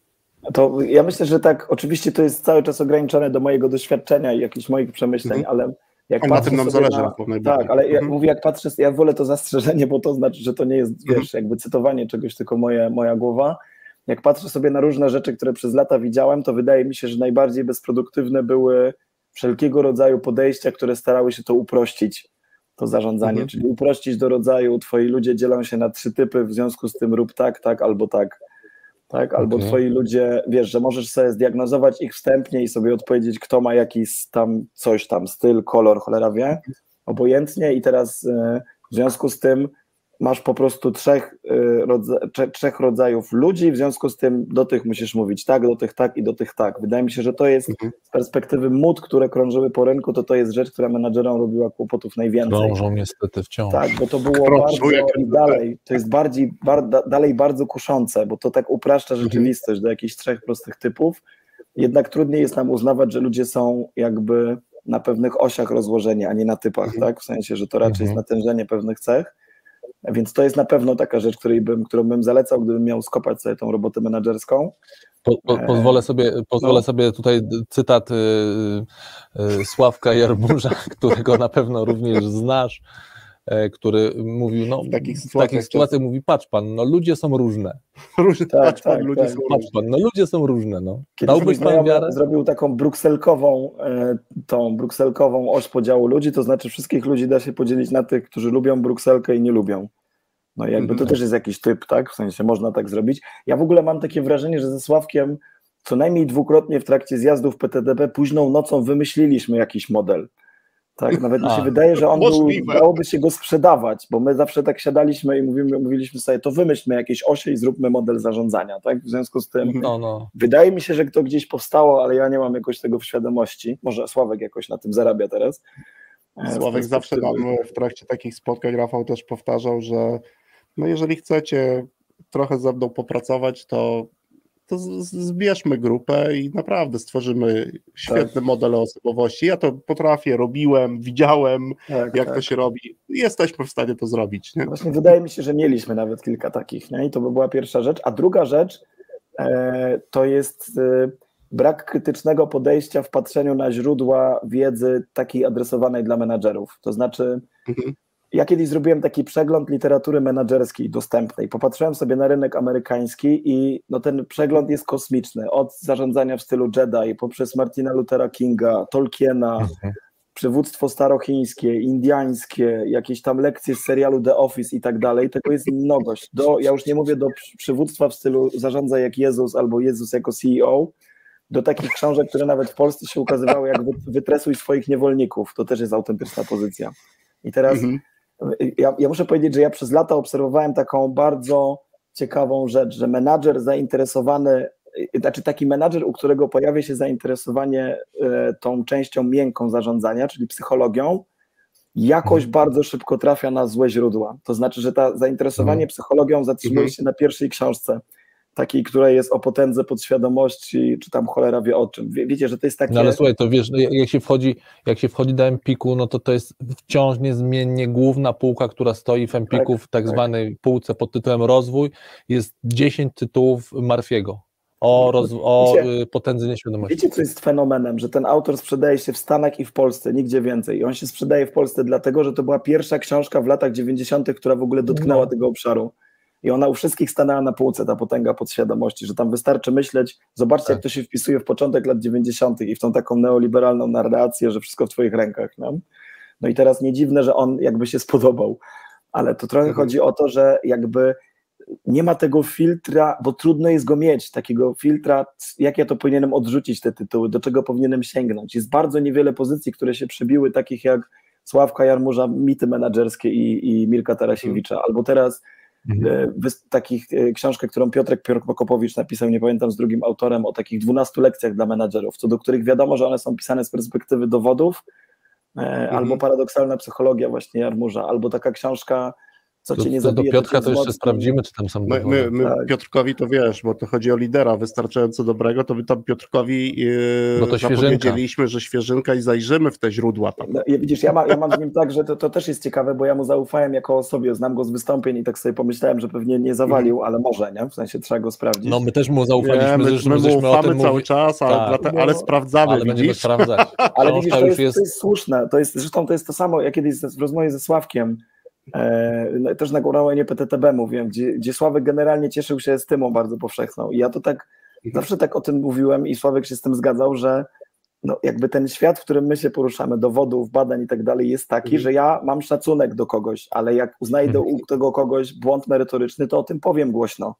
To ja myślę, że tak, oczywiście to jest cały czas ograniczone do mojego doświadczenia i jakichś moich przemyśleń, mhm. ale jak na tym nam zależy na, na Tak, ale mhm. mówię, jak patrzę, ja wolę to zastrzeżenie, bo to znaczy, że to nie jest, mhm. wiesz, jakby cytowanie czegoś, tylko moje, moja głowa. Jak patrzę sobie na różne rzeczy, które przez lata widziałem, to wydaje mi się, że najbardziej bezproduktywne były wszelkiego rodzaju podejścia, które starały się to uprościć, to zarządzanie, mhm. czyli uprościć do rodzaju, twoi ludzie dzielą się na trzy typy, w związku z tym rób tak, tak albo tak tak? Albo okay. twoi ludzie, wiesz, że możesz sobie zdiagnozować ich wstępnie i sobie odpowiedzieć, kto ma jakiś tam coś tam, styl, kolor, cholera wie, obojętnie i teraz e, w związku z tym masz po prostu trzech, y, trzech rodzajów ludzi, w związku z tym do tych musisz mówić tak, do tych tak i do tych tak. Wydaje mi się, że to jest mhm. z perspektywy mód, które krążyły po rynku, to to jest rzecz, która menadżerom robiła kłopotów najwięcej. Krążą niestety wciąż. Tak, bo to było bardzo i dalej, to jest bardziej, bar, dalej bardzo kuszące, bo to tak upraszcza mhm. rzeczywistość mhm. do jakichś trzech prostych typów. Jednak trudniej jest nam uznawać, że ludzie są jakby na pewnych osiach rozłożenia, a nie na typach, mhm. tak? W sensie, że to raczej jest mhm. natężenie pewnych cech Więc to jest na pewno taka rzecz, której bym, którą bym zalecał, gdybym miał skopać sobie tą robotę menedżerską. Po, po, pozwolę sobie, pozwolę no. sobie tutaj cytat y, y, Sławka Jarburza, <laughs> którego na pewno również znasz, y, który mówił, no, w takich sytuacjach, w takich sytuacjach mówi, patrz pan, no ludzie są różne. <laughs> Różne, tak, patrz pan, tak, ludzie tak. są patrz pan, no ludzie są różne, no. Dałbyś pan wiarę? Zrobił taką brukselkową, e, tą brukselkową oś podziału ludzi, to znaczy wszystkich ludzi da się podzielić na tych, którzy lubią brukselkę i nie lubią. No i jakby to mhm. też jest jakiś typ, tak? W sensie można tak zrobić. Ja w ogóle mam takie wrażenie, że ze Sławkiem co najmniej dwukrotnie w trakcie zjazdów PTDB późną nocą wymyśliliśmy jakiś model. Tak, nawet mi się wydaje, że on był, dałoby się go sprzedawać, bo my zawsze tak siadaliśmy i mówimy, mówiliśmy sobie, to wymyślmy jakieś osie i zróbmy model zarządzania, tak? W związku z tym no, no. wydaje mi się, że to gdzieś powstało, ale ja nie mam jakoś tego w świadomości. Może Sławek jakoś na tym zarabia teraz. E, Sławek zawsze nam w trakcie takich spotkań Rafał też powtarzał, że no jeżeli chcecie trochę ze mną popracować, to, to zbierzmy grupę i naprawdę stworzymy świetny tak. model osobowości. Ja to potrafię, robiłem, widziałem, tak, jak tak. to się robi. Jesteśmy w stanie to zrobić. Nie? Właśnie wydaje mi się, że mieliśmy nawet kilka takich, nie? i to by była pierwsza rzecz. A druga rzecz e, to jest e, brak krytycznego podejścia w patrzeniu na źródła wiedzy takiej adresowanej dla menadżerów. To znaczy, mhm ja kiedyś zrobiłem taki przegląd literatury menedżerskiej dostępnej. Popatrzyłem sobie na rynek amerykański i no ten przegląd jest kosmiczny. Od zarządzania w stylu Jedi, poprzez Martina Luthera Kinga, Tolkiena, mhm. przywództwo starochińskie, indiańskie, jakieś tam lekcje z serialu The Office i tak dalej. Tego jest mnogość. Do, ja już nie mówię do przywództwa w stylu zarządza jak Jezus albo Jezus jako CEO, do takich książek, które nawet w Polsce się ukazywały, jak wytresuj swoich niewolników. To też jest autentyczna pozycja. I teraz mhm ja, ja muszę powiedzieć, że ja przez lata obserwowałem taką bardzo ciekawą rzecz, że menadżer zainteresowany, znaczy taki menadżer, u którego pojawia się zainteresowanie e, tą częścią miękką zarządzania, czyli psychologią, jakoś mhm. bardzo szybko trafia na złe źródła. To znaczy, że ta zainteresowanie mhm. psychologią zatrzymuje mhm. się na pierwszej książce takiej, która jest o potędze podświadomości, czy tam cholera wie o czym. Wie, wiecie, że to jest takie... No ale słuchaj, to wiesz, no, jak się wchodzi, jak się wchodzi do Empiku, no to to jest wciąż niezmiennie główna półka, która stoi w Empiku tak, w tak, tak zwanej półce pod tytułem rozwój, jest 10 tytułów Marfiego o, no, roz, o wiecie, potędze nieświadomości. Wiecie, co jest fenomenem, że ten autor sprzedaje się w Stanach i w Polsce, nigdzie więcej. I on się sprzedaje w Polsce dlatego, że to była pierwsza książka w latach 90., która w ogóle dotknęła no. tego obszaru i ona u wszystkich stanęła na półce, ta potęga podświadomości, że tam wystarczy myśleć, zobaczcie tak. jak to się wpisuje w początek lat 90. i w tą taką neoliberalną narrację, że wszystko w twoich rękach. No, no i teraz nie dziwne, że on jakby się spodobał, ale to trochę mhm. chodzi o to, że jakby nie ma tego filtra, bo trudno jest go mieć, takiego filtra, jak ja to powinienem odrzucić te tytuły, do czego powinienem sięgnąć. Jest bardzo niewiele pozycji, które się przybiły, takich jak Sławka Jarmurza, mity menedżerskie i, i Mirka Tarasiewicza, mhm. albo teraz Mhm. E, takich e, książkę, którą Piotrek Prokopowicz napisał, nie pamiętam, z drugim autorem, o takich 12 lekcjach dla menadżerów, co do których wiadomo, że one są pisane z perspektywy dowodów, e, mhm. albo paradoksalna psychologia właśnie Jarmurza, albo taka książka co cię nie zabije. Do Piotrka to, to jeszcze sprawdzimy, czy tam są My, my, my tak. Piotrkowi to wiesz, bo to chodzi o lidera wystarczająco dobrego, to my tam Piotrkowi yy, no to zapowiedzieliśmy, że świeżynka i zajrzymy w te źródła tam. No, widzisz, ja, ma, ja mam z nim tak, że to, to też jest ciekawe, bo ja mu zaufałem jako osobie, znam go z wystąpień i tak sobie pomyślałem, że pewnie nie zawalił, ale może, nie? W sensie trzeba go sprawdzić. No my też mu zaufaliśmy, nie, my, że, my mu ufamy cały mówi... czas, ale, tak. ale sprawdzamy, ale widzisz? sprawdzać. <laughs> ale widzisz, to jest, jest... to jest słuszne, to jest, zresztą to jest to samo, ja kiedyś w rozmowie ze Sławkiem E, no też na Górałenie PTTB mówiłem, gdzie, gdzie Sławek generalnie cieszył się stymą bardzo powszechną. I ja to tak mhm. zawsze tak o tym mówiłem i Sławek się z tym zgadzał, że no jakby ten świat, w którym my się poruszamy, dowodów, badań i tak dalej, jest taki, mhm. że ja mam szacunek do kogoś, ale jak znajdę mhm. u tego kogoś błąd merytoryczny, to o tym powiem głośno.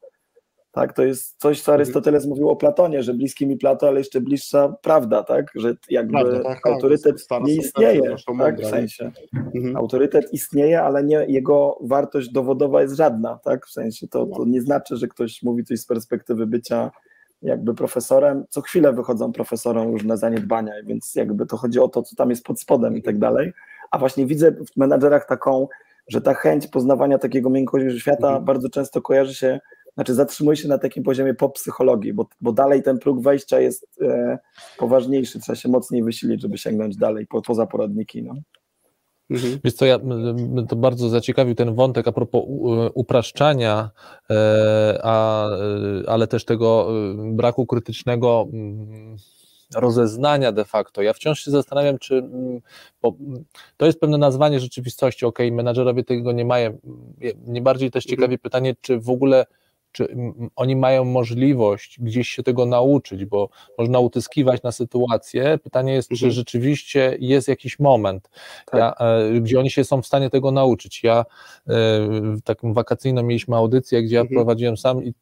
Tak, to jest coś, co Arystoteles mówił o Platonie, że bliski mi Plato, ale jeszcze bliższa prawda, tak? Że jakby prawda, tak, tak. autorytet tak, nie istnieje, tak? W sensie. Mhm. Autorytet istnieje, ale nie, jego wartość dowodowa jest żadna, tak? W sensie to, to nie znaczy, że ktoś mówi coś z perspektywy bycia jakby profesorem. Co chwilę wychodzą profesorom różne zaniedbania, więc jakby to chodzi o to, co tam jest pod spodem i tak dalej. A właśnie widzę w menadżerach taką, że ta chęć poznawania takiego miękkości świata mhm. bardzo często kojarzy się znaczy zatrzymuje się na takim poziomie po psychologii, bo, bo dalej ten próg wejścia jest e, poważniejszy, trzeba się mocniej wysilić, żeby sięgnąć dalej, po, poza poradniki. No. Mhm. Więc to ja, to bardzo zaciekawił ten wątek a propos upraszczania, e, a, e, ale też tego e, braku krytycznego mm, rozeznania de facto. Ja wciąż się zastanawiam, czy mm, to jest pewne nazwanie rzeczywistości, ok, menadżerowie tego nie mają. Nie bardziej też ciekawie mhm. pytanie, czy w ogóle czy oni mają możliwość gdzieś się tego nauczyć, bo można utyskiwać na sytuację. Pytanie jest, mhm. czy rzeczywiście jest jakiś moment, tak. ja, e, gdzie oni się są w stanie tego nauczyć. Ja e, taką wakacyjną mieliśmy audycję, gdzie ja mhm. prowadziłem sam i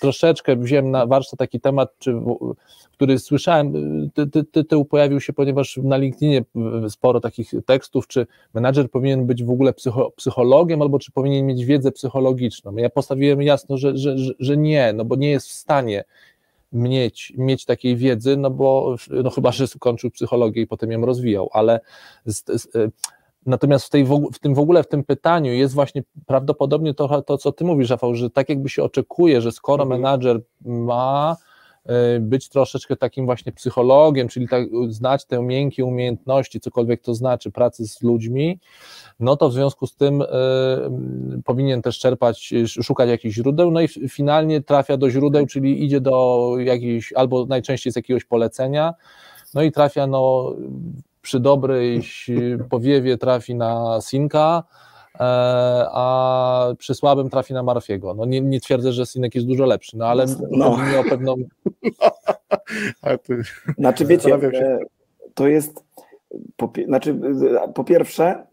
troszeczkę wziąłem na warsztat taki temat, czy, który słyszałem, ty, ty, tytuł pojawił się, ponieważ na LinkedInie sporo takich tekstów, czy menadżer powinien być w ogóle psycho, psychologiem, albo czy powinien mieć wiedzę psychologiczną. Ja postawiłem jasno, że, że, że, nie, no bo nie jest w stanie mieć, mieć takiej wiedzy, no bo no chyba, że skończył psychologię i potem ją rozwijał, ale z, z, Natomiast w, tej, w tym w ogóle w tym pytaniu jest właśnie prawdopodobnie to, to, co ty mówisz, Rafał, że tak jakby się oczekuje, że skoro mhm. menadżer ma y, być troszeczkę takim właśnie psychologiem, czyli tak, znać te miękkie umiejętności, cokolwiek to znaczy, pracy z ludźmi, no to w związku z tym y, powinien też czerpać, szukać jakichś źródeł, no i finalnie trafia do źródeł, czyli idzie do jakiejś, albo najczęściej z jakiegoś polecenia, no i trafia no przy dobrej powiewie trafi na Sinka, e, a przy słabym trafi na Marfiego. No nie, nie twierdzę, że Sinek jest dużo lepszy, no ale no. chodzi mi o pewną... <laughs> Znaczy wiecie, e, to jest po, znaczy, po pierwsze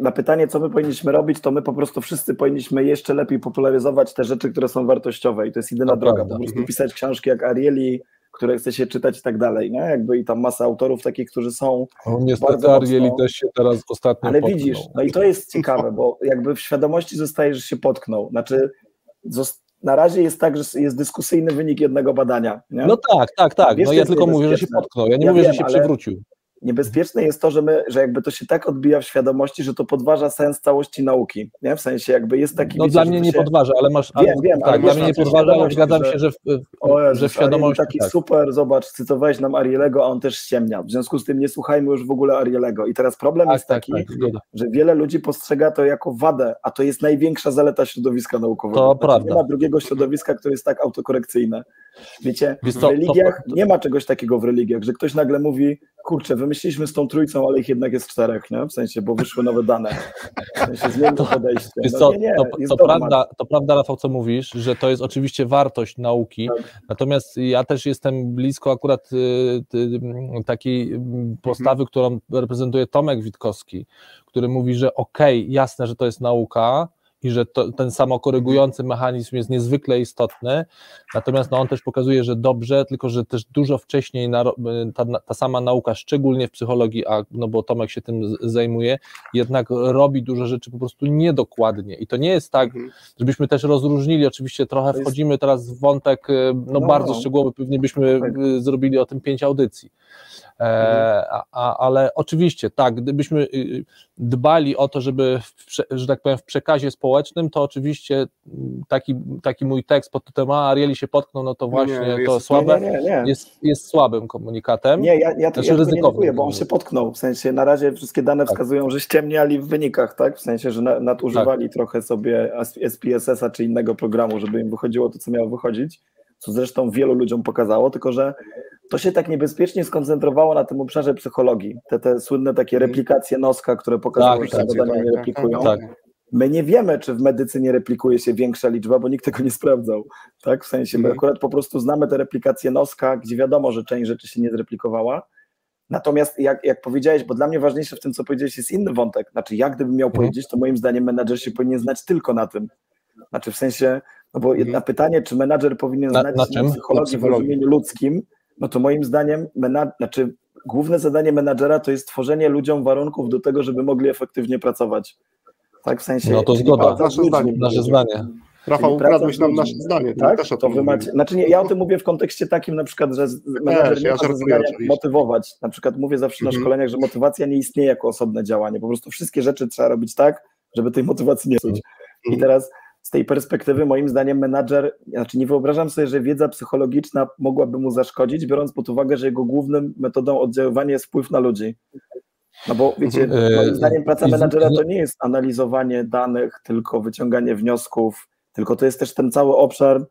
na pytanie, co my powinniśmy robić, to my po prostu wszyscy powinniśmy jeszcze lepiej popularyzować te rzeczy, które są wartościowe i to jest jedyna to droga, prawda. po prostu pisać książki jak Arieli, które chce się czytać i tak dalej, nie? Jakby i tam masa autorów takich, którzy są no, Niestety Arieli też się teraz ostatnio Ale potknął. widzisz, no i to jest ciekawe, bo jakby w świadomości zostaje, że się potknął, znaczy na razie jest tak, że jest dyskusyjny wynik jednego badania. Nie? No tak, tak, tak, no ja tylko mówię, że się potknął, ja nie ja mówię, wiem, że się przewrócił niebezpieczne jest to, że, my, że jakby to się tak odbija w świadomości, że to podważa sens całości nauki. Nie? W sensie jakby jest taki... No wiecie, dla mnie nie się... podważa, ale masz... Wiem, wiem, tak, dla mnie nie podważa, ale zgadzam się, że w, o, że w świadomości... taki tak. super, zobacz, cytowałeś nam Arielego, a on też ściemnia. W związku z tym nie słuchajmy już w ogóle Arielego. I teraz problem tak, jest tak, taki, tak, że wiele ludzi postrzega to jako wadę, a to jest największa zaleta środowiska naukowego. To znaczy, prawda. Nie ma drugiego środowiska, które jest tak autokorekcyjne. Wiecie, w religiach nie ma czegoś takiego w religiach, że ktoś nagle mówi, kurczę, wymyśliliśmy z tą trójcą, ale ich jednak jest czterech, nie? w sensie, bo wyszły nowe dane. W sensie zmienno podejście. No, co, nie, nie, to, to prawda, to prawda, Rafał, co mówisz, że to jest oczywiście wartość nauki, tak. natomiast ja też jestem blisko akurat y, y, takiej postawy, mhm. którą reprezentuje Tomek Witkowski, który mówi, że okej, okay, jasne, że to jest nauka, i że to, ten samokorygujący mechanizm jest niezwykle istotny, natomiast no, on też pokazuje, że dobrze, tylko że też dużo wcześniej na, ta, ta, sama nauka, szczególnie w psychologii, a no bo Tomek się tym zajmuje, jednak robi dużo rzeczy po prostu niedokładnie. I to nie jest tak, mhm. żebyśmy też rozróżnili, oczywiście trochę wchodzimy teraz w wątek no, no bardzo szczegółowy, pewnie byśmy tak. zrobili o tym pięć audycji, E, mhm. a, ale oczywiście, tak, gdybyśmy y, dbali o to, żeby, w, że tak powiem, w przekazie społecznym, to oczywiście taki, taki mój tekst pod tytułem A Arieli się potknął, no to właśnie nie, to jest, słabe, nie, nie, jest, jest słabym komunikatem. Nie, ja, ja, znaczy ja ryzykownym. Nie bo on się potknął, w sensie na razie wszystkie dane tak. wskazują, że ściemniali w wynikach, tak, w sensie, że nadużywali tak. trochę sobie SPSS-a czy innego programu, żeby im wychodziło to, co miało wychodzić, co zresztą wielu ludziom pokazało, tylko że to się tak niebezpiecznie skoncentrowało na tym obszarze psychologii. Te, te słynne takie mhm. replikacje noska, które pokazują, tak, że tak, badania tak, nie tak, replikują. Tak, My nie wiemy, czy w medycynie replikuje się większa liczba, bo nikt tego nie sprawdzał. Tak? W sensie, my mhm. akurat po prostu znamy te replikacje noska, gdzie wiadomo, że część rzeczy się nie zreplikowała. Natomiast jak, jak powiedziałeś, bo dla mnie ważniejsze w tym, co powiedziałeś, jest inny wątek. Znaczy, jak gdybym miał mhm. powiedzieć, to moim zdaniem menadżer się powinien znać tylko na tym. Znaczy w sensie, no bo na pytanie, czy menadżer powinien znać na, na psychologii w rozumieniu ludzkim, no to moim zdaniem, znaczy główne zadanie menadżera to jest tworzenie ludziom warunków do tego, żeby mogli efektywnie pracować. Tak, w sensie. No to zgoda, nasze zdanie. Nasze zdanie. Rafał, ukradłeś nam nasze zdanie. Tak, też to wy macie, znaczy nie, ja o tym mówię w kontekście takim na przykład, że menadżer nie ja ma motywować. Na przykład mówię zawsze mhm. na szkoleniach, że motywacja nie istnieje jako osobne działanie. Po prostu wszystkie rzeczy trzeba robić tak, żeby tej motywacji nie czuć. I teraz z tej perspektywy moim zdaniem menadżer, znaczy nie wyobrażam sobie, że wiedza psychologiczna mogłaby mu zaszkodzić, biorąc pod uwagę, że jego główną metodą oddziaływania jest wpływ na ludzi. No bo wiecie, Mhm. moim zdaniem praca menadżera to nie jest analizowanie danych, tylko wyciąganie wniosków, tylko to jest też ten cały obszar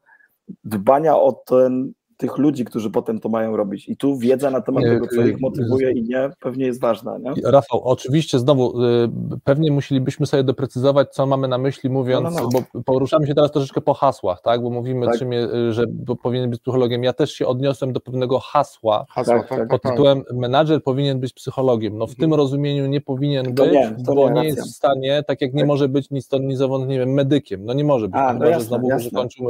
dbania o ten, tych ludzi, którzy potem to mają robić. I tu wiedza na temat Nie, tego, co y, ich motywuje i nie, pewnie jest ważna. Nie? Rafał, oczywiście znowu y, pewnie musielibyśmy sobie doprecyzować, co mamy na myśli, mówiąc, No, no, bo poruszamy się teraz troszeczkę po hasłach, tak? Bo mówimy, Tak. czym je, y, że powinien być psychologiem. Ja też się odniosłem do pewnego hasła Hasła, Tak, tak, tak. tak, pod tak. tytułem menadżer powinien być psychologiem. No w tym rozumieniu nie powinien To być, nie, to bo nie, nie jest w stanie, tak jak nie Tak. może być ni stąd, ni zowąd, nie wiem, medykiem. No nie może być, A, no no że jasne, znowu jasne. wykończył w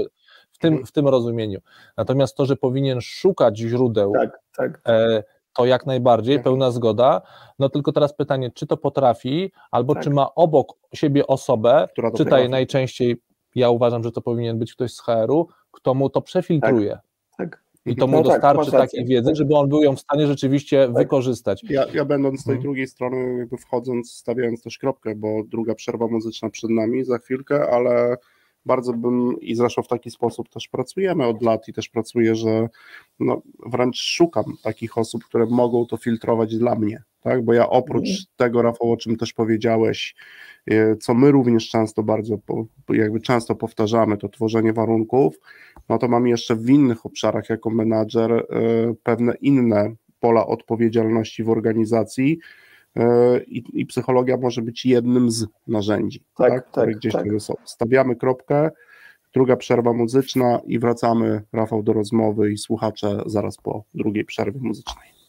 tym, w tym rozumieniu. Natomiast to, że powinien szukać źródeł, Tak, tak. E, to jak najbardziej, Tak. pełna zgoda. No tylko teraz pytanie, czy to potrafi, albo Tak. czy ma obok siebie osobę, Która to czytaj potrafi. najczęściej, ja uważam, że to powinien być ktoś z HR-u, kto mu to przefiltruje tak. i to mu No tak, dostarczy rację. takiej wiedzy, żeby on był ją w stanie rzeczywiście wykorzystać. Ja, ja będąc z tej Mhm. drugiej strony, jakby wchodząc, stawiając też kropkę, bo druga przerwa muzyczna przed nami za chwilkę, ale bardzo bym i zresztą w taki sposób też pracujemy od lat i też pracuję, że no, wręcz szukam takich osób, które mogą to filtrować dla mnie, tak? Bo ja oprócz Mhm. tego, Rafał, o czym też powiedziałeś, e, co my również często bardzo, jakby często powtarzamy, to tworzenie warunków, no to mam jeszcze w innych obszarach jako menadżer e, pewne inne pola odpowiedzialności w organizacji i, i psychologia może być jednym z narzędzi, Tak, które tak, gdzieś tak. są. Stawiamy kropkę, druga przerwa muzyczna i wracamy, Rafał, do rozmowy i słuchacze zaraz po drugiej przerwie muzycznej.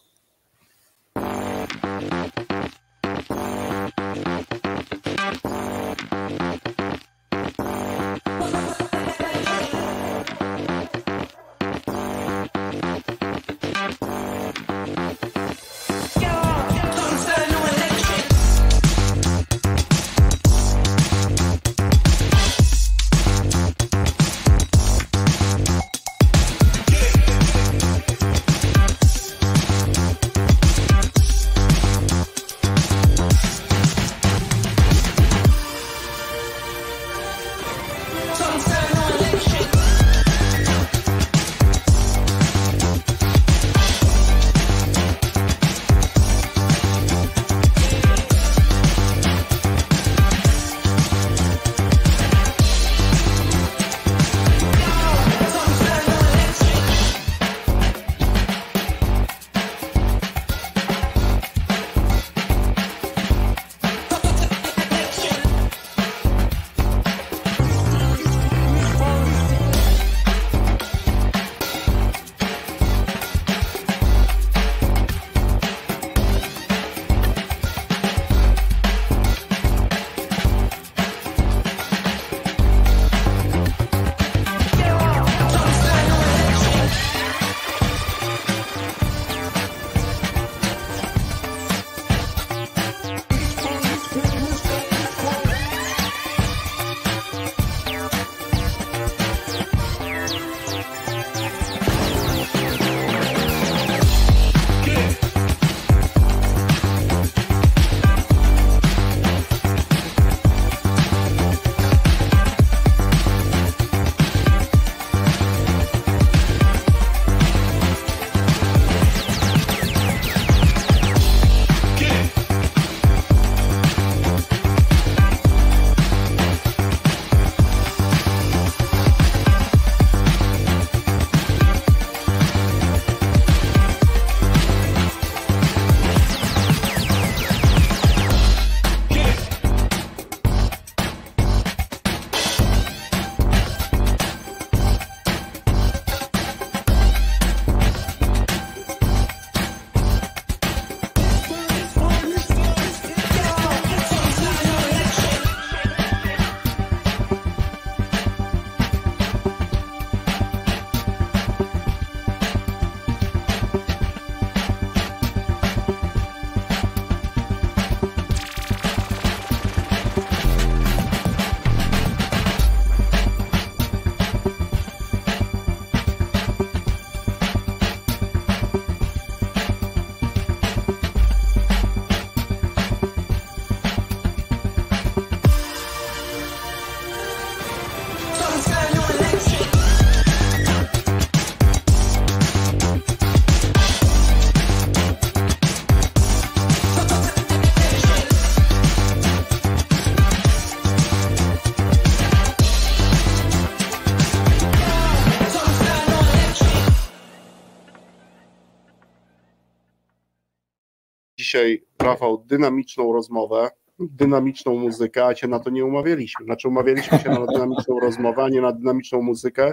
Rafał, dynamiczną rozmowę, dynamiczną muzykę, a cię na to nie umawialiśmy. Znaczy umawialiśmy się na dynamiczną rozmowę, a nie na dynamiczną muzykę,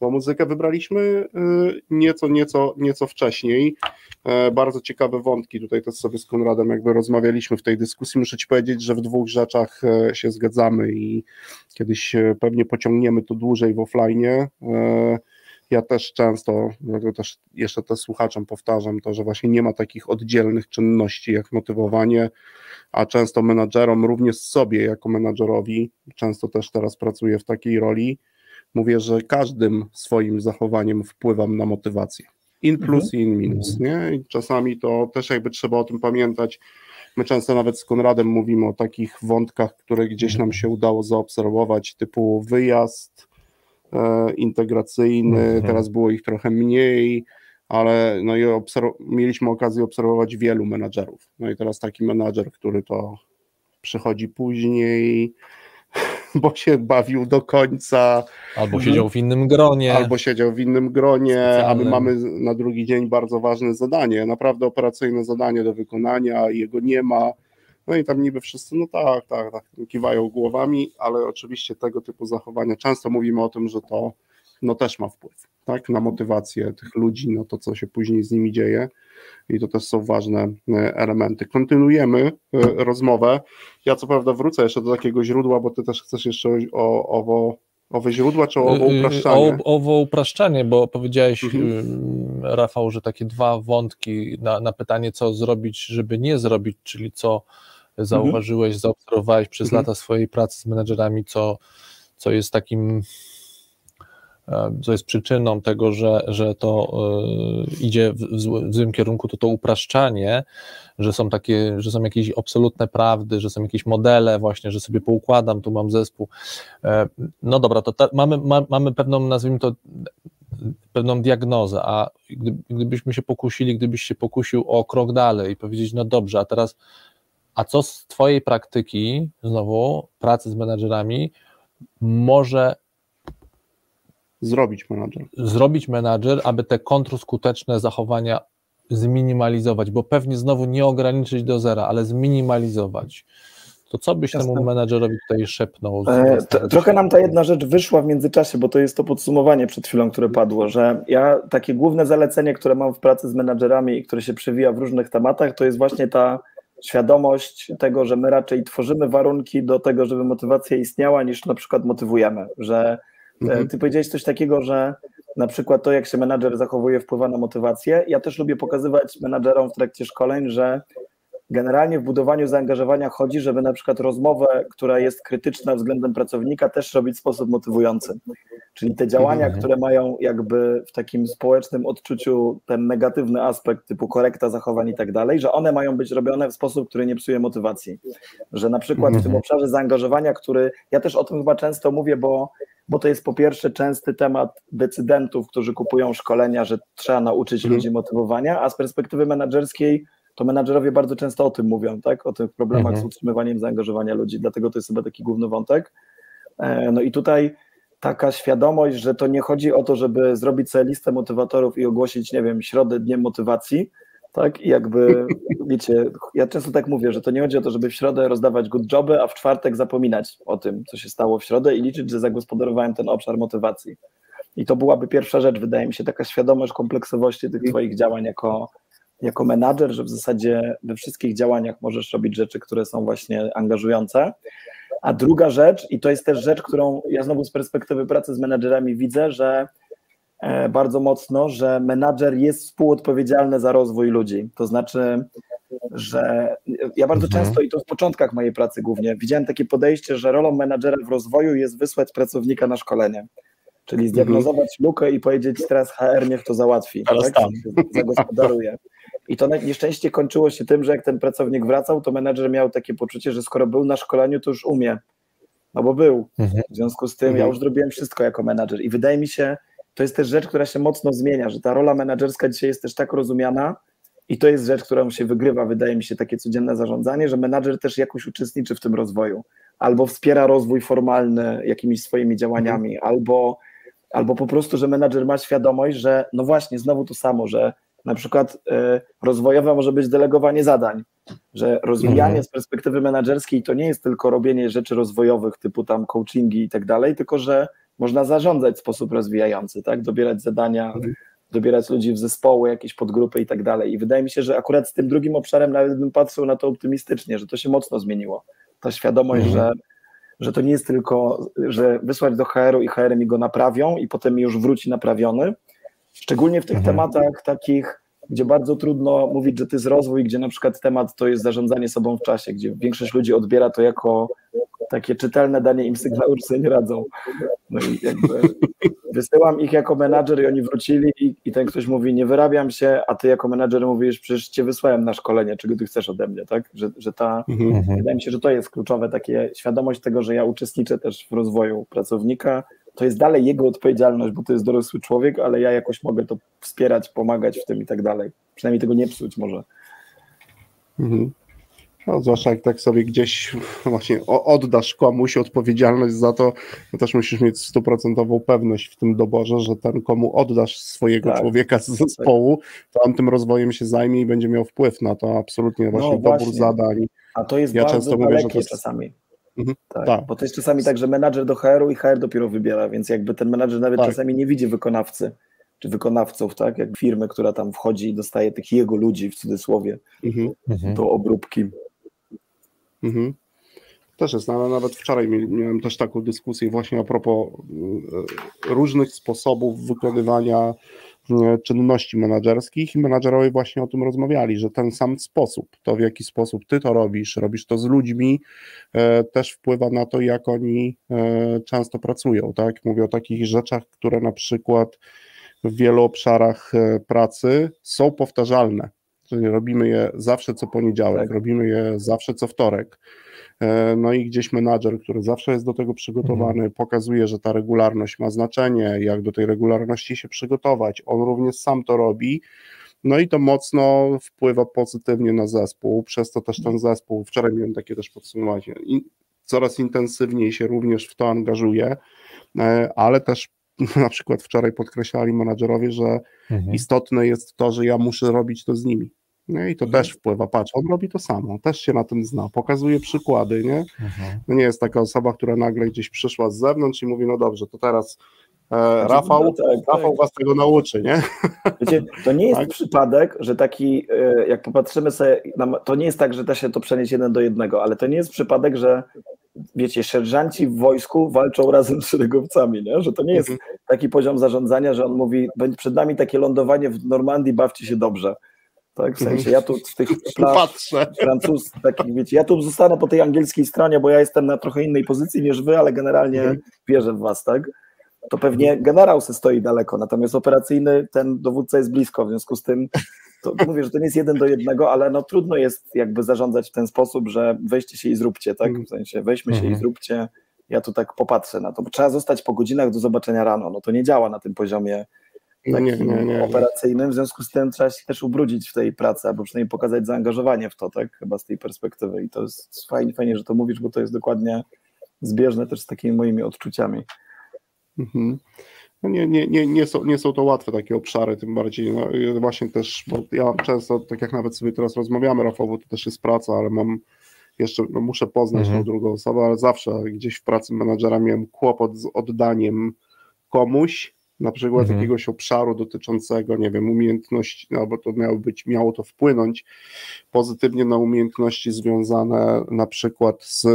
bo muzykę wybraliśmy y, nieco, nieco, nieco wcześniej. E, bardzo ciekawe wątki, tutaj też sobie z Konradem jakby rozmawialiśmy w tej dyskusji. Muszę Ci powiedzieć, że w dwóch rzeczach e, się zgadzamy i kiedyś e, pewnie pociągniemy to dłużej w offline. Ja też często, też jeszcze też słuchaczom powtarzam to, że właśnie nie ma takich oddzielnych czynności jak motywowanie, a często menadżerom, również sobie jako menadżerowi, często też teraz pracuję w takiej roli, mówię, że każdym swoim zachowaniem wpływam na motywację. In mhm. plus mhm. i in minus, nie? I czasami to też jakby trzeba o tym pamiętać. My często nawet z Konradem mówimy o takich wątkach, które gdzieś nam się udało zaobserwować, typu wyjazd e, integracyjny, mhm. teraz było ich trochę mniej, ale no i mieliśmy okazję obserwować wielu menadżerów. No i teraz taki menadżer, który to przychodzi później, <laughs> bo się bawił do końca. Albo siedział w innym gronie. Albo siedział w innym gronie, Specjalnym. a my mamy na drugi dzień bardzo ważne zadanie, naprawdę operacyjne zadanie do wykonania, jego nie ma. No i tam niby wszyscy, no tak, tak, tak, kiwają głowami, ale oczywiście tego typu zachowania, często mówimy o tym, że to no też ma wpływ, tak, na motywację tych ludzi, na to, co się później z nimi dzieje i to też są ważne e, elementy. Kontynuujemy e, rozmowę. Ja co prawda wrócę jeszcze do takiego źródła, bo ty też chcesz jeszcze o owo owe źródła, czy owo y, y, upraszczanie? O, owo upraszczanie, bo powiedziałeś, mhm. Rafał, że takie dwa wątki na, na pytanie, co zrobić, żeby nie zrobić, czyli co zauważyłeś, mhm. zaobserwowałeś przez mhm. lata swojej pracy z menedżerami, co, co jest takim E, co jest przyczyną tego, że, że to e, idzie w, złym kierunku, to to upraszczanie, że są takie, że są jakieś absolutne prawdy, że są jakieś modele właśnie, że sobie poukładam, tu mam zespół. E, no dobra, to ta, mamy, ma, mamy pewną, nazwijmy to, pewną diagnozę, a gdybyśmy się pokusili, gdybyś się pokusił o krok dalej i powiedzieć, no dobrze, a teraz, a co z Twojej praktyki, znowu, pracy z menadżerami, może Zrobić menadżer. Zrobić menadżer, aby te kontrskuteczne zachowania zminimalizować, bo pewnie znowu nie ograniczyć do zera, ale zminimalizować. To co byś Jasne. temu menadżerowi tutaj szepnął? E, to, trochę nam ta jedna rzecz wyszła w międzyczasie, bo to jest to podsumowanie przed chwilą, które padło, że ja takie główne zalecenie, które mam w pracy z menadżerami i które się przewija w różnych tematach, to jest właśnie ta świadomość tego, że my raczej tworzymy warunki do tego, żeby motywacja istniała, niż na przykład motywujemy, że E, mhm. Ty powiedziałeś coś takiego, że na przykład to, jak się menadżer zachowuje, wpływa na motywację. Ja też lubię pokazywać menadżerom w trakcie szkoleń, że generalnie w budowaniu zaangażowania chodzi, żeby na przykład rozmowę, która jest krytyczna względem pracownika, też robić w sposób motywujący. Czyli te działania, mhm. które mają jakby w takim społecznym odczuciu ten negatywny aspekt typu korekta zachowań i tak dalej, że one mają być robione w sposób, który nie psuje motywacji. Że na przykład w tym mhm. obszarze zaangażowania, który ja też o tym chyba często mówię, bo bo to jest po pierwsze częsty temat decydentów, którzy kupują szkolenia, że trzeba nauczyć mhm. ludzi motywowania, a z perspektywy menedżerskiej to menadżerowie bardzo często o tym mówią, tak? o tych problemach mhm. z utrzymywaniem zaangażowania ludzi, dlatego to jest chyba taki główny wątek. E, no i tutaj taka świadomość, że to nie chodzi o to, żeby zrobić sobie listę motywatorów i ogłosić, nie wiem, środę dniem motywacji, tak? I jakby, <laughs> wiecie, ja często tak mówię, że to nie chodzi o to, żeby w środę rozdawać good joby, a w czwartek zapominać o tym, co się stało w środę i liczyć, że zagospodarowałem ten obszar motywacji. I to byłaby pierwsza rzecz, wydaje mi się, taka świadomość kompleksowości tych Twoich działań jako, jako menadżer, że w zasadzie we wszystkich działaniach możesz robić rzeczy, które są właśnie angażujące. A druga rzecz, i to jest też rzecz, którą ja znowu z perspektywy pracy z menadżerami widzę, że E, bardzo mocno, że menadżer jest współodpowiedzialny za rozwój ludzi. To znaczy, że ja bardzo mhm. często, i to w początkach mojej pracy głównie, widziałem takie podejście, że rolą menadżera w rozwoju jest wysłać pracownika na szkolenie. Czyli zdiagnozować mhm. lukę i powiedzieć teraz HR niech to załatwi, tak? <laughs> zagospodaruje. I to nieszczęście kończyło się tym, że jak ten pracownik wracał, to menedżer miał takie poczucie, że skoro był na szkoleniu, to już umie. No bo był. Mhm. W związku z tym ja już zrobiłem wszystko jako menedżer. I wydaje mi się, to jest też rzecz, która się mocno zmienia, że ta rola menedżerska dzisiaj jest też tak rozumiana i to jest rzecz, którą się wygrywa, wydaje mi się, takie codzienne zarządzanie, że menedżer też jakoś uczestniczy w tym rozwoju, albo wspiera rozwój formalny jakimiś swoimi działaniami, mhm. albo, albo po prostu, że menedżer ma świadomość, że no właśnie, znowu to samo, że na przykład y, rozwojowe może być delegowanie zadań, że rozwijanie mhm. z perspektywy menedżerskiej to nie jest tylko robienie rzeczy rozwojowych typu tam coachingi i tak dalej, tylko że można zarządzać w sposób rozwijający, tak? Dobierać zadania, mhm. dobierać ludzi w zespoły, jakieś podgrupy i tak dalej. I wydaje mi się, że akurat z tym drugim obszarem nawet bym patrzył na to optymistycznie, że to się mocno zmieniło. Ta świadomość, mhm. że, że to nie jest tylko, że wysłać do HR-u i HR mi go naprawią i potem mi już wróci naprawiony. Szczególnie w tych mhm. tematach takich gdzie bardzo trudno mówić, że to jest rozwój, gdzie na przykład temat to jest zarządzanie sobą w czasie, gdzie większość ludzi odbiera to jako takie czytelne danie im sygnału, że sobie nie radzą. No i jakby <laughs> wysyłam ich jako menadżer i oni wrócili i, i ten ktoś mówi, nie wyrabiam się, a ty jako menadżer mówisz, przecież cię wysłałem na szkolenie, czego ty chcesz ode mnie, tak? Że, że ta, mhm. wydaje mi się, że to jest kluczowe, takie świadomość tego, że ja uczestniczę też w rozwoju pracownika, to jest dalej jego odpowiedzialność, bo to jest dorosły człowiek, ale ja jakoś mogę to wspierać, pomagać w tym i tak dalej. Przynajmniej tego nie psuć może. Mhm. No, zwłaszcza jak tak sobie gdzieś <laughs> właśnie oddasz komuś odpowiedzialność za to, to też musisz mieć stuprocentową pewność w tym doborze, że ten komu oddasz swojego tak, człowieka z zespołu, to on tym rozwojem się zajmie i będzie miał wpływ na to absolutnie właśnie no, dobór właśnie. zadań. A to jest ja bardzo często mówię, że to jest... czasami. Mhm. Tak, tak, Bo to jest czasami tak, że menadżer do HR-u i HR dopiero wybiera, więc jakby ten menadżer nawet tak. czasami nie widzi wykonawcy czy wykonawców, tak? Jak firmy, która tam wchodzi i dostaje tych jego ludzi w cudzysłowie mhm. mhm. do obróbki. Mhm. Też jest, no, ale nawet wczoraj miałem też taką dyskusję właśnie a propos e, różnych sposobów wykonywania czynności menedżerskich i menadżerowie właśnie o tym rozmawiali, że ten sam sposób, to w jaki sposób ty to robisz, robisz to z ludźmi, e, też wpływa na to, jak oni często pracują, tak? Mówię o takich rzeczach, które na przykład w wielu obszarach pracy są powtarzalne, czyli robimy je zawsze co poniedziałek, tak. robimy je zawsze co wtorek. E, no i gdzieś menadżer, który zawsze jest do tego przygotowany, mhm. pokazuje, że ta regularność ma znaczenie, jak do tej regularności się przygotować. On również sam to robi. No i to mocno wpływa pozytywnie na zespół, przez to też ten zespół, wczoraj miałem takie też podsumowanie, coraz intensywniej się również w to angażuje, e, ale też <laughs> na przykład wczoraj podkreślali menadżerowie, że mhm. istotne jest to, że ja muszę robić to z nimi. Nie? I to też wpływa. Patrz, on robi to samo, też się na tym zna, pokazuje przykłady. Nie? Mhm. No nie jest taka osoba, która nagle gdzieś przyszła z zewnątrz i mówi: No dobrze, to teraz e, znaczy, Rafał, no tak, Rafał tak. was tego nauczy, nie? Wiecie, to nie jest tak? przypadek, że taki, e, jak popatrzymy sobie, to nie jest tak, że da się to przenieść jeden do jednego, ale to nie jest przypadek, że wiecie, sierżanci w wojsku walczą razem z szeregowcami, nie? że to nie jest mhm. taki poziom zarządzania, że on mówi, będzie przed nami takie lądowanie w Normandii, bawcie się dobrze. Tak, w sensie ja tu z tych <laughs> plaż francuz, takich wiecie, ja tu zostanę po tej angielskiej stronie, bo ja jestem na trochę innej pozycji niż wy, ale generalnie mhm. wierzę w was, tak? To pewnie generał se stoi daleko, natomiast operacyjny ten dowódca jest blisko, w związku z tym to, to mówię, że to nie jest jeden do jednego, ale no trudno jest jakby zarządzać w ten sposób, że weźcie się i zróbcie, tak? Mhm. W sensie weźmy się i mhm. zróbcie, ja tu tak popatrzę na to, bo trzeba zostać po godzinach do zobaczenia rano, no to nie działa na tym poziomie takim nie, nie, nie, operacyjnym, w związku z tym trzeba się też ubrudzić w tej pracy, albo przynajmniej pokazać zaangażowanie w to, tak, chyba z tej perspektywy i to jest fajnie, fajnie, że to mówisz, bo to jest dokładnie zbieżne też z takimi moimi odczuciami. Mhm. No nie, nie, nie, nie, są, nie są to łatwe takie obszary, tym bardziej no, właśnie też, bo ja często, tak jak nawet sobie teraz rozmawiamy, Rafał, bo to też jest praca, ale mam jeszcze, no muszę poznać mhm. tą drugą osobę, ale zawsze gdzieś w pracy menadżera miałem kłopot z oddaniem komuś, na przykład mhm. jakiegoś obszaru dotyczącego, nie wiem, umiejętności, no bo to miało być, miało to wpłynąć pozytywnie na umiejętności związane na przykład z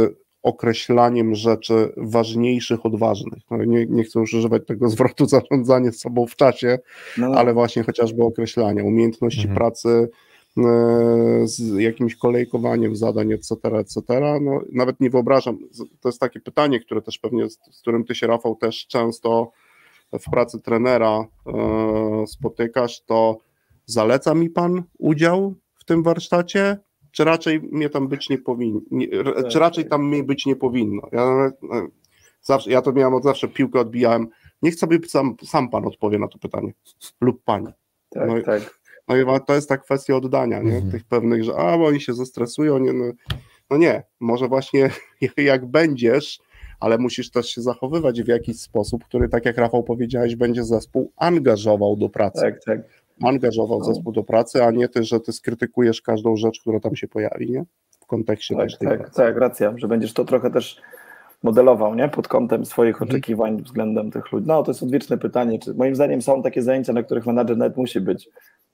określaniem rzeczy ważniejszych od ważnych. No nie, nie chcę już używać tego <laughs> zwrotu zarządzanie sobą w czasie, no. ale właśnie chociażby określania, umiejętności mhm. pracy e, z jakimś kolejkowaniem zadań, etc., etc. No, nawet nie wyobrażam, to jest takie pytanie, które też pewnie, z którym ty się, Rafał, też często w pracy trenera e, spotykasz, to zaleca mi pan udział w tym warsztacie, czy raczej mnie tam być nie powinno, czy raczej tam mnie być nie powinno. Ja, e, zawsze, ja to miałem od zawsze, piłkę odbijałem. Niech sobie sam, sam pan odpowie na to pytanie, lub pani. Tak, no, tak. No i to jest ta kwestia oddania, nie? Mhm. tych pewnych, że a, bo oni się zestresują, nie, no, no nie, może właśnie <laughs> jak będziesz, ale musisz też się zachowywać w jakiś sposób, który, tak jak Rafał powiedziałeś, będzie zespół angażował do pracy. Tak, tak. angażował no. zespół do pracy, a nie ty, że ty skrytykujesz każdą rzecz, która tam się pojawi, nie? W kontekście tak, tej tak, pracy. Tak, racja, że będziesz to trochę też modelował, nie? Pod kątem swoich mhm. oczekiwań względem tych ludzi. No, to jest odwieczne pytanie. Czy, moim zdaniem są takie zajęcia, na których menadżer nawet musi być,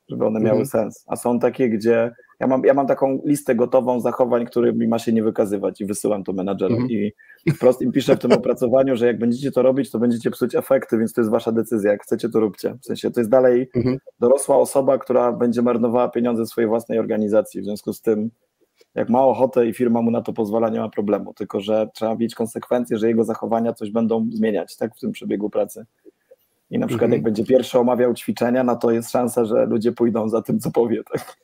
żeby one miały mhm. sens. A są takie, gdzie ja mam, ja mam taką listę gotową zachowań, którymi ma się nie wykazywać i wysyłam to menadżerom mhm. i wprost im piszę w tym <laughs> opracowaniu, że jak będziecie to robić, to będziecie psuć efekty, więc to jest wasza decyzja, jak chcecie to róbcie. W sensie to jest dalej mhm. dorosła osoba, która będzie marnowała pieniądze swojej własnej organizacji, w związku z tym jak ma ochotę i firma mu na to pozwala, nie ma problemu, tylko że trzeba mieć konsekwencje, że jego zachowania coś będą zmieniać tak, w tym przebiegu pracy. I na przykład mhm. jak będzie pierwszy omawiał ćwiczenia, no to jest szansa, że ludzie pójdą za tym, co powie, tak?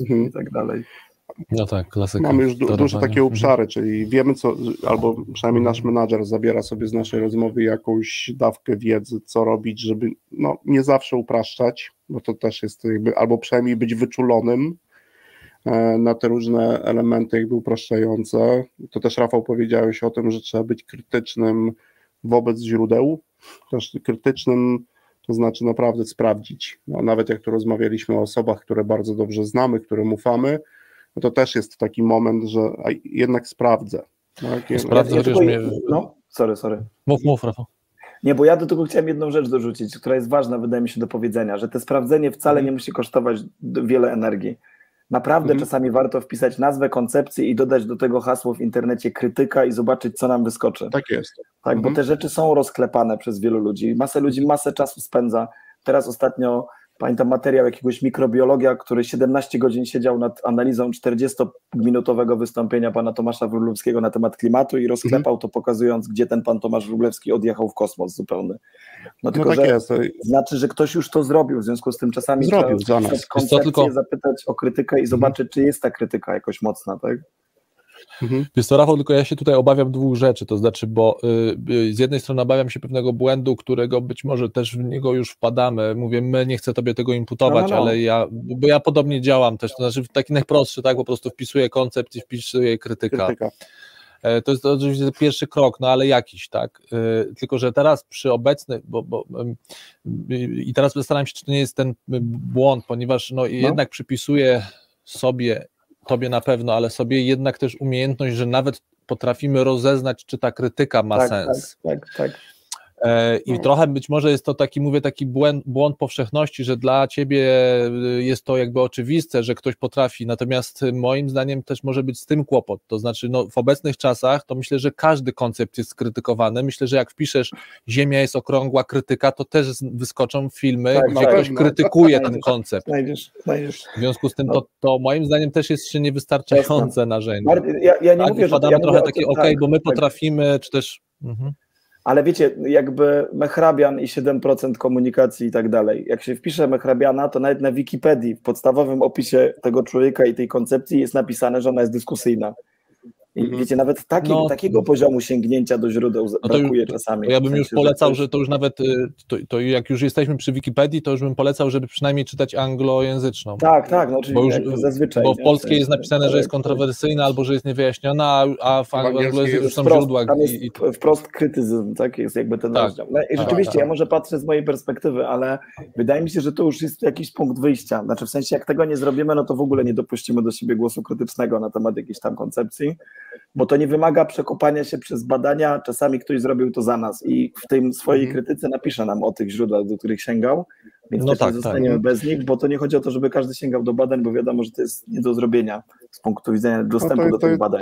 Mhm. I tak dalej. No tak, klasyka. Mamy już du duże takie obszary, czyli wiemy co, albo przynajmniej nasz menadżer zabiera sobie z naszej rozmowy jakąś dawkę wiedzy, co robić, żeby no, nie zawsze upraszczać, bo to też jest jakby, albo przynajmniej być wyczulonym e, na te różne elementy jakby upraszczające. To też Rafał powiedziałeś o tym, że trzeba być krytycznym wobec źródeł, też krytycznym to znaczy naprawdę sprawdzić. No, nawet jak tu rozmawialiśmy o osobach, które bardzo dobrze znamy, którym ufamy, no to też jest taki moment, że jednak sprawdzę. Tak? Sprawdzę, ja, ja mnie... No, sorry, sorry. Mów, mów, Rafał. Nie, bo ja do tego chciałem jedną rzecz dorzucić, która jest ważna, wydaje mi się, do powiedzenia, że te sprawdzenie wcale nie musi kosztować wiele energii. Naprawdę mhm. czasami warto wpisać nazwę koncepcji i dodać do tego hasło w internecie krytyka i zobaczyć, co nam wyskoczy. Tak jest. Tak, mhm. bo te rzeczy są rozklepane przez wielu ludzi. Masę ludzi masę czasu spędza. Teraz ostatnio pamiętam materiał jakiegoś mikrobiologia, który 17 godzin siedział nad analizą 40-minutowego wystąpienia pana Tomasza Wróblewskiego na temat klimatu i rozklepał to, pokazując, gdzie ten pan Tomasz Wróblewski odjechał w kosmos zupełny. No, no tylko, no tak że jest. znaczy, że ktoś już to zrobił, w związku z tym czasami zrobił trzeba koncepcję, tylko... zapytać o krytykę i zobaczyć, czy jest ta krytyka jakoś mocna, tak? Mhm. Wiesz co, Rafał, tylko ja się tutaj obawiam dwóch rzeczy, to znaczy, bo y, y, z jednej strony obawiam się pewnego błędu, którego być może też w niego już wpadamy, mówię, my nie chcę tobie tego imputować, no, no, no. ale ja, bo ja podobnie działam też, to znaczy taki najprostszy, tak, po prostu wpisuję koncept i wpisuję krytyka. krytyka. E, to jest oczywiście pierwszy krok, no ale jakiś, tak. E, tylko, że teraz przy obecnych, bo, bo i teraz zastanawiam się, czy to nie jest ten błąd, ponieważ no, no. jednak przypisuję sobie tobie na pewno, ale sobie jednak też umiejętność, że nawet potrafimy rozeznać, czy ta krytyka ma tak, sens. Tak, tak, tak. E, I no. trochę być może jest to taki, mówię, taki błąd, błąd powszechności, że dla ciebie y, jest to jakby oczywiste, że ktoś potrafi, natomiast moim zdaniem też może być z tym kłopot. To znaczy, no, w obecnych czasach to myślę, że każdy koncept jest skrytykowany. Myślę, że jak wpiszesz Ziemia jest okrągła, krytyka, to też wyskoczą filmy, tak, gdzie ktoś krytykuje ten koncept. Znajdziesz, znajdziesz. W związku z tym to, to moim zdaniem też jest jeszcze niewystarczające narzędzie. Ja, ja nie tak, mówię, że ja trochę takie, ok, tak, bo my tak. potrafimy, czy też. Mhm. Ale wiecie, jakby Mechrabian i 7% komunikacji i tak dalej. Jak się wpisze Mechrabiana, to nawet na Wikipedii, w podstawowym opisie tego człowieka i tej koncepcji jest napisane, że ona jest dyskusyjna. I mhm. wiecie, nawet taki, no, takiego poziomu sięgnięcia do źródeł no brakuje to, czasami. To ja bym już polecał, że to już nawet, y, to, to, jak już jesteśmy przy Wikipedii, to już bym polecał, żeby przynajmniej czytać anglojęzyczną. Tak, tak, no oczywiście, bo już, zazwyczaj. Bo w polskiej jest napisane, że jest kontrowersyjna albo że jest niewyjaśniona, a w anglojęzycznej już są źródła. Tam jest i... wprost krytyzm, tak, jest jakby ten tak, rozdział. No, I tak, rzeczywiście, tak, ja może patrzę z mojej perspektywy, ale wydaje mi się, że to już jest jakiś punkt wyjścia. Znaczy w sensie, jak tego nie zrobimy, no to w ogóle nie dopuścimy do siebie głosu krytycznego na temat jakiejś tam koncepcji, bo to nie wymaga przekopania się przez badania, czasami ktoś zrobił to za nas i w tej swojej mhm. krytyce napisze nam o tych źródłach, do których sięgał, więc no tak, nie tak. zostaniemy tak. bez nich, bo to nie chodzi o to, żeby każdy sięgał do badań, bo wiadomo, że to jest nie do zrobienia z punktu widzenia dostępu no to, do tych badań.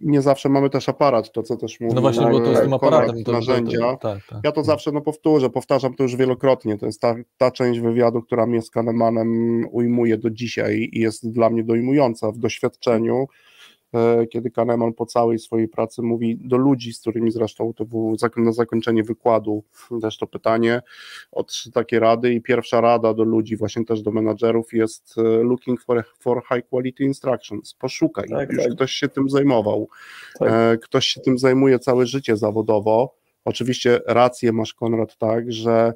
nie zawsze mamy też aparat, to co też mówię. No właśnie, bo to jest tym aparatem. To, narzędzia. To, tak, tak. Ja to zawsze no powtórzę, powtarzam to już wielokrotnie, to jest ta, ta część wywiadu, która mnie z Kahnemanem ujmuje do dzisiaj i jest dla mnie dojmująca w doświadczeniu, kiedy Kahneman po całej swojej pracy mówi do ludzi, z którymi zresztą to było na zakończenie wykładu też to pytanie, o trzy takie rady. I pierwsza rada do ludzi, właśnie też do menadżerów jest e, looking for, for high quality instructions, poszukaj, tak, już tak. ktoś się tym zajmował, tak. E, ktoś się tym zajmuje całe życie zawodowo, oczywiście rację masz Konrad tak, że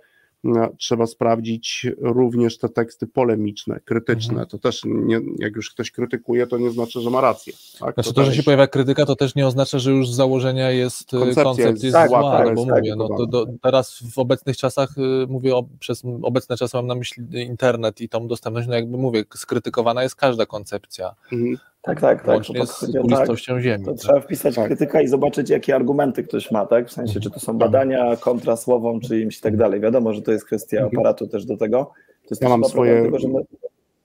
trzeba sprawdzić również te teksty polemiczne, krytyczne. Mhm. To też, nie, jak już ktoś krytykuje, to nie znaczy, że ma rację. Tak? Znaczy to, że się pojawia krytyka, to też nie oznacza, że już z założenia jest e, Koncepcja koncept jest jest tak, zła, tak, bo jest tak, mówię, no to do, teraz w obecnych czasach y, mówię o, przez obecne czasy mam na myśli internet i tą dostępność, no jakby mówię, skrytykowana jest każda koncepcja, Mhm. Tak, tak, tak. to łącznie z o kulistością ziemi. To trzeba wpisać Tak. krytyka i zobaczyć, jakie argumenty ktoś ma, tak? W sensie, czy to są badania kontra słowom czyimś i tak dalej. Wiadomo, że to jest kwestia Mhm. aparatu też do tego. To jest Ja mam swoje- problem tego, że my,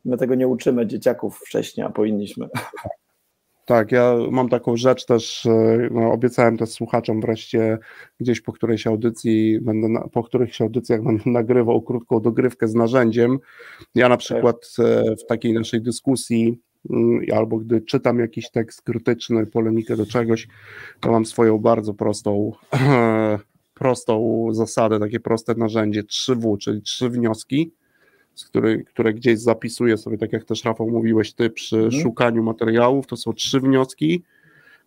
my tego nie uczymy dzieciaków wcześniej, a powinniśmy. Tak, ja mam taką rzecz też, e, no, obiecałem też słuchaczom wreszcie gdzieś po którejś audycji, będę na, po którychś audycjach będę <laughs> nagrywał krótką dogrywkę z narzędziem. Ja na przykład e, w takiej naszej dyskusji albo gdy czytam jakiś tekst krytyczny, polemikę do czegoś, to mam swoją bardzo prostą <clears throat> prostą zasadę, takie proste narzędzie 3W, czyli trzy wnioski, z który, które gdzieś zapisuję sobie, tak jak też Rafał mówiłeś ty przy Mhm. szukaniu materiałów, to są trzy wnioski,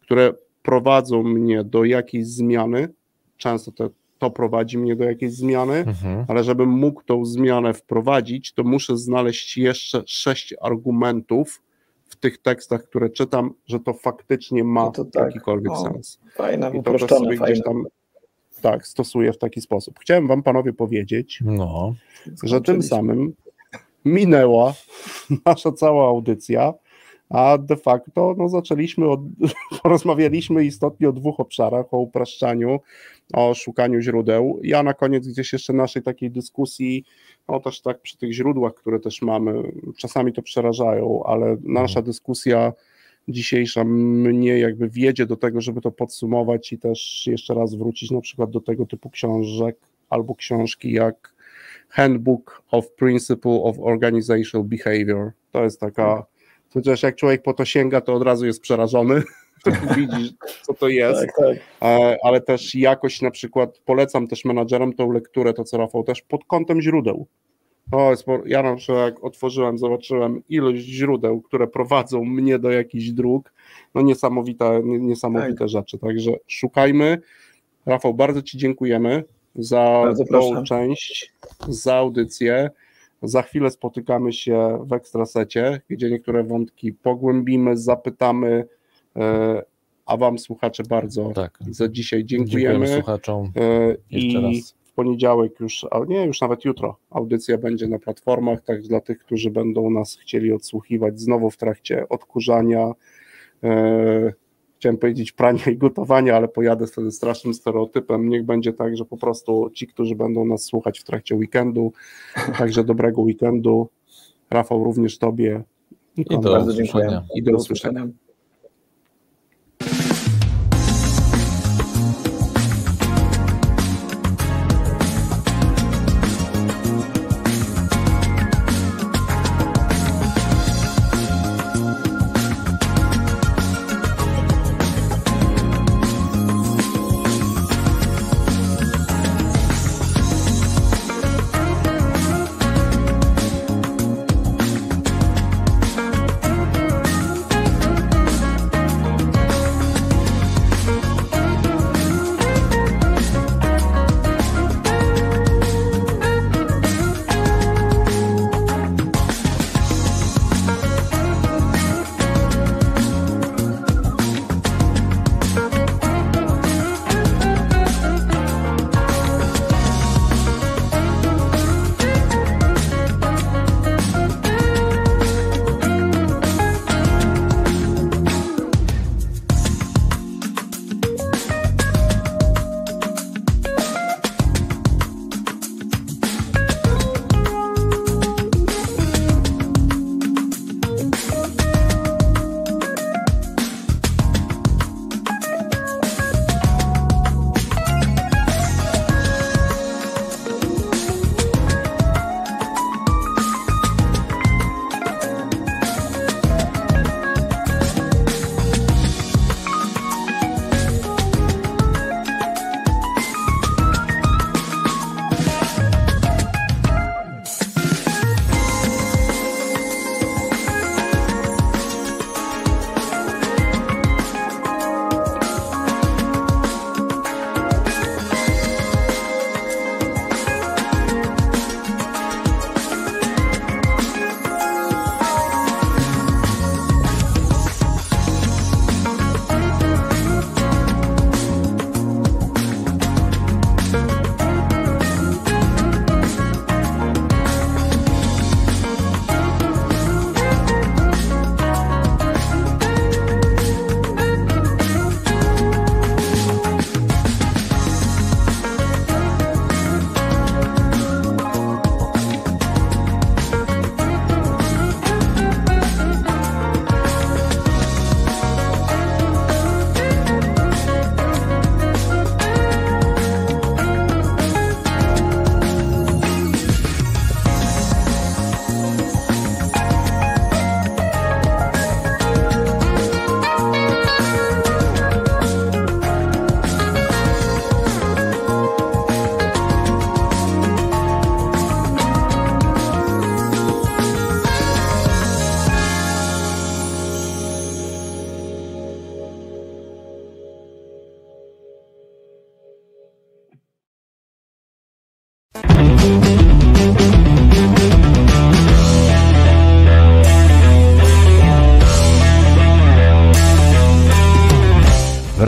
które prowadzą mnie do jakiejś zmiany, często to, to prowadzi mnie do jakiejś zmiany, Mhm. ale żebym mógł tą zmianę wprowadzić, to muszę znaleźć jeszcze sześć argumentów tych tekstach, które czytam, że to faktycznie ma No to tak. jakikolwiek O, sens. Fajne, I to też sobie fajne. gdzieś tam tak, stosuję w taki sposób. Chciałem wam panowie powiedzieć, No, że tym samym minęła <laughs> nasza cała audycja, a de facto no, zaczęliśmy od, <laughs> porozmawialiśmy istotnie o dwóch obszarach, o upraszczaniu, o szukaniu źródeł. Ja na koniec gdzieś jeszcze naszej takiej dyskusji, no też tak przy tych źródłach, które też mamy, czasami to przerażają, ale nasza dyskusja dzisiejsza mnie jakby wiedzie do tego, żeby to podsumować i też jeszcze raz wrócić na przykład do tego typu książek albo książki jak Handbook of Principle of Organizational Behavior. To jest taka, chociaż jak człowiek po to sięga, to od razu jest przerażony, <laughs> widzi co to jest, Tak, tak. E, ale też jakoś na przykład polecam też menadżerom tą lekturę, to co Rafał też pod kątem źródeł. To jest, po- ja na przykład jak otworzyłem, zobaczyłem ilość źródeł, które prowadzą mnie do jakichś dróg, no niesamowite, nie- niesamowite rzeczy, także szukajmy. Rafał, bardzo Ci dziękujemy za Bardzo tą proszę. część, za audycję. Za chwilę spotykamy się w Ekstrasecie, gdzie niektóre wątki pogłębimy, zapytamy, e, a Wam słuchacze bardzo tak. za dzisiaj Dziękujemy dziękujemy. słuchaczom. E, Jeszcze I raz. w poniedziałek już, a nie, już nawet jutro audycja będzie na platformach, tak dla tych, którzy będą nas chcieli odsłuchiwać znowu w trakcie odkurzania, e, chciałem powiedzieć prania i gotowania, ale pojadę wtedy strasznym stereotypem. Niech będzie tak, że po prostu ci, którzy będą nas słuchać w trakcie weekendu, także dobrego weekendu. Rafał, również Tobie. I do Bardzo dziękuję. usłyszenia. I do usłyszenia.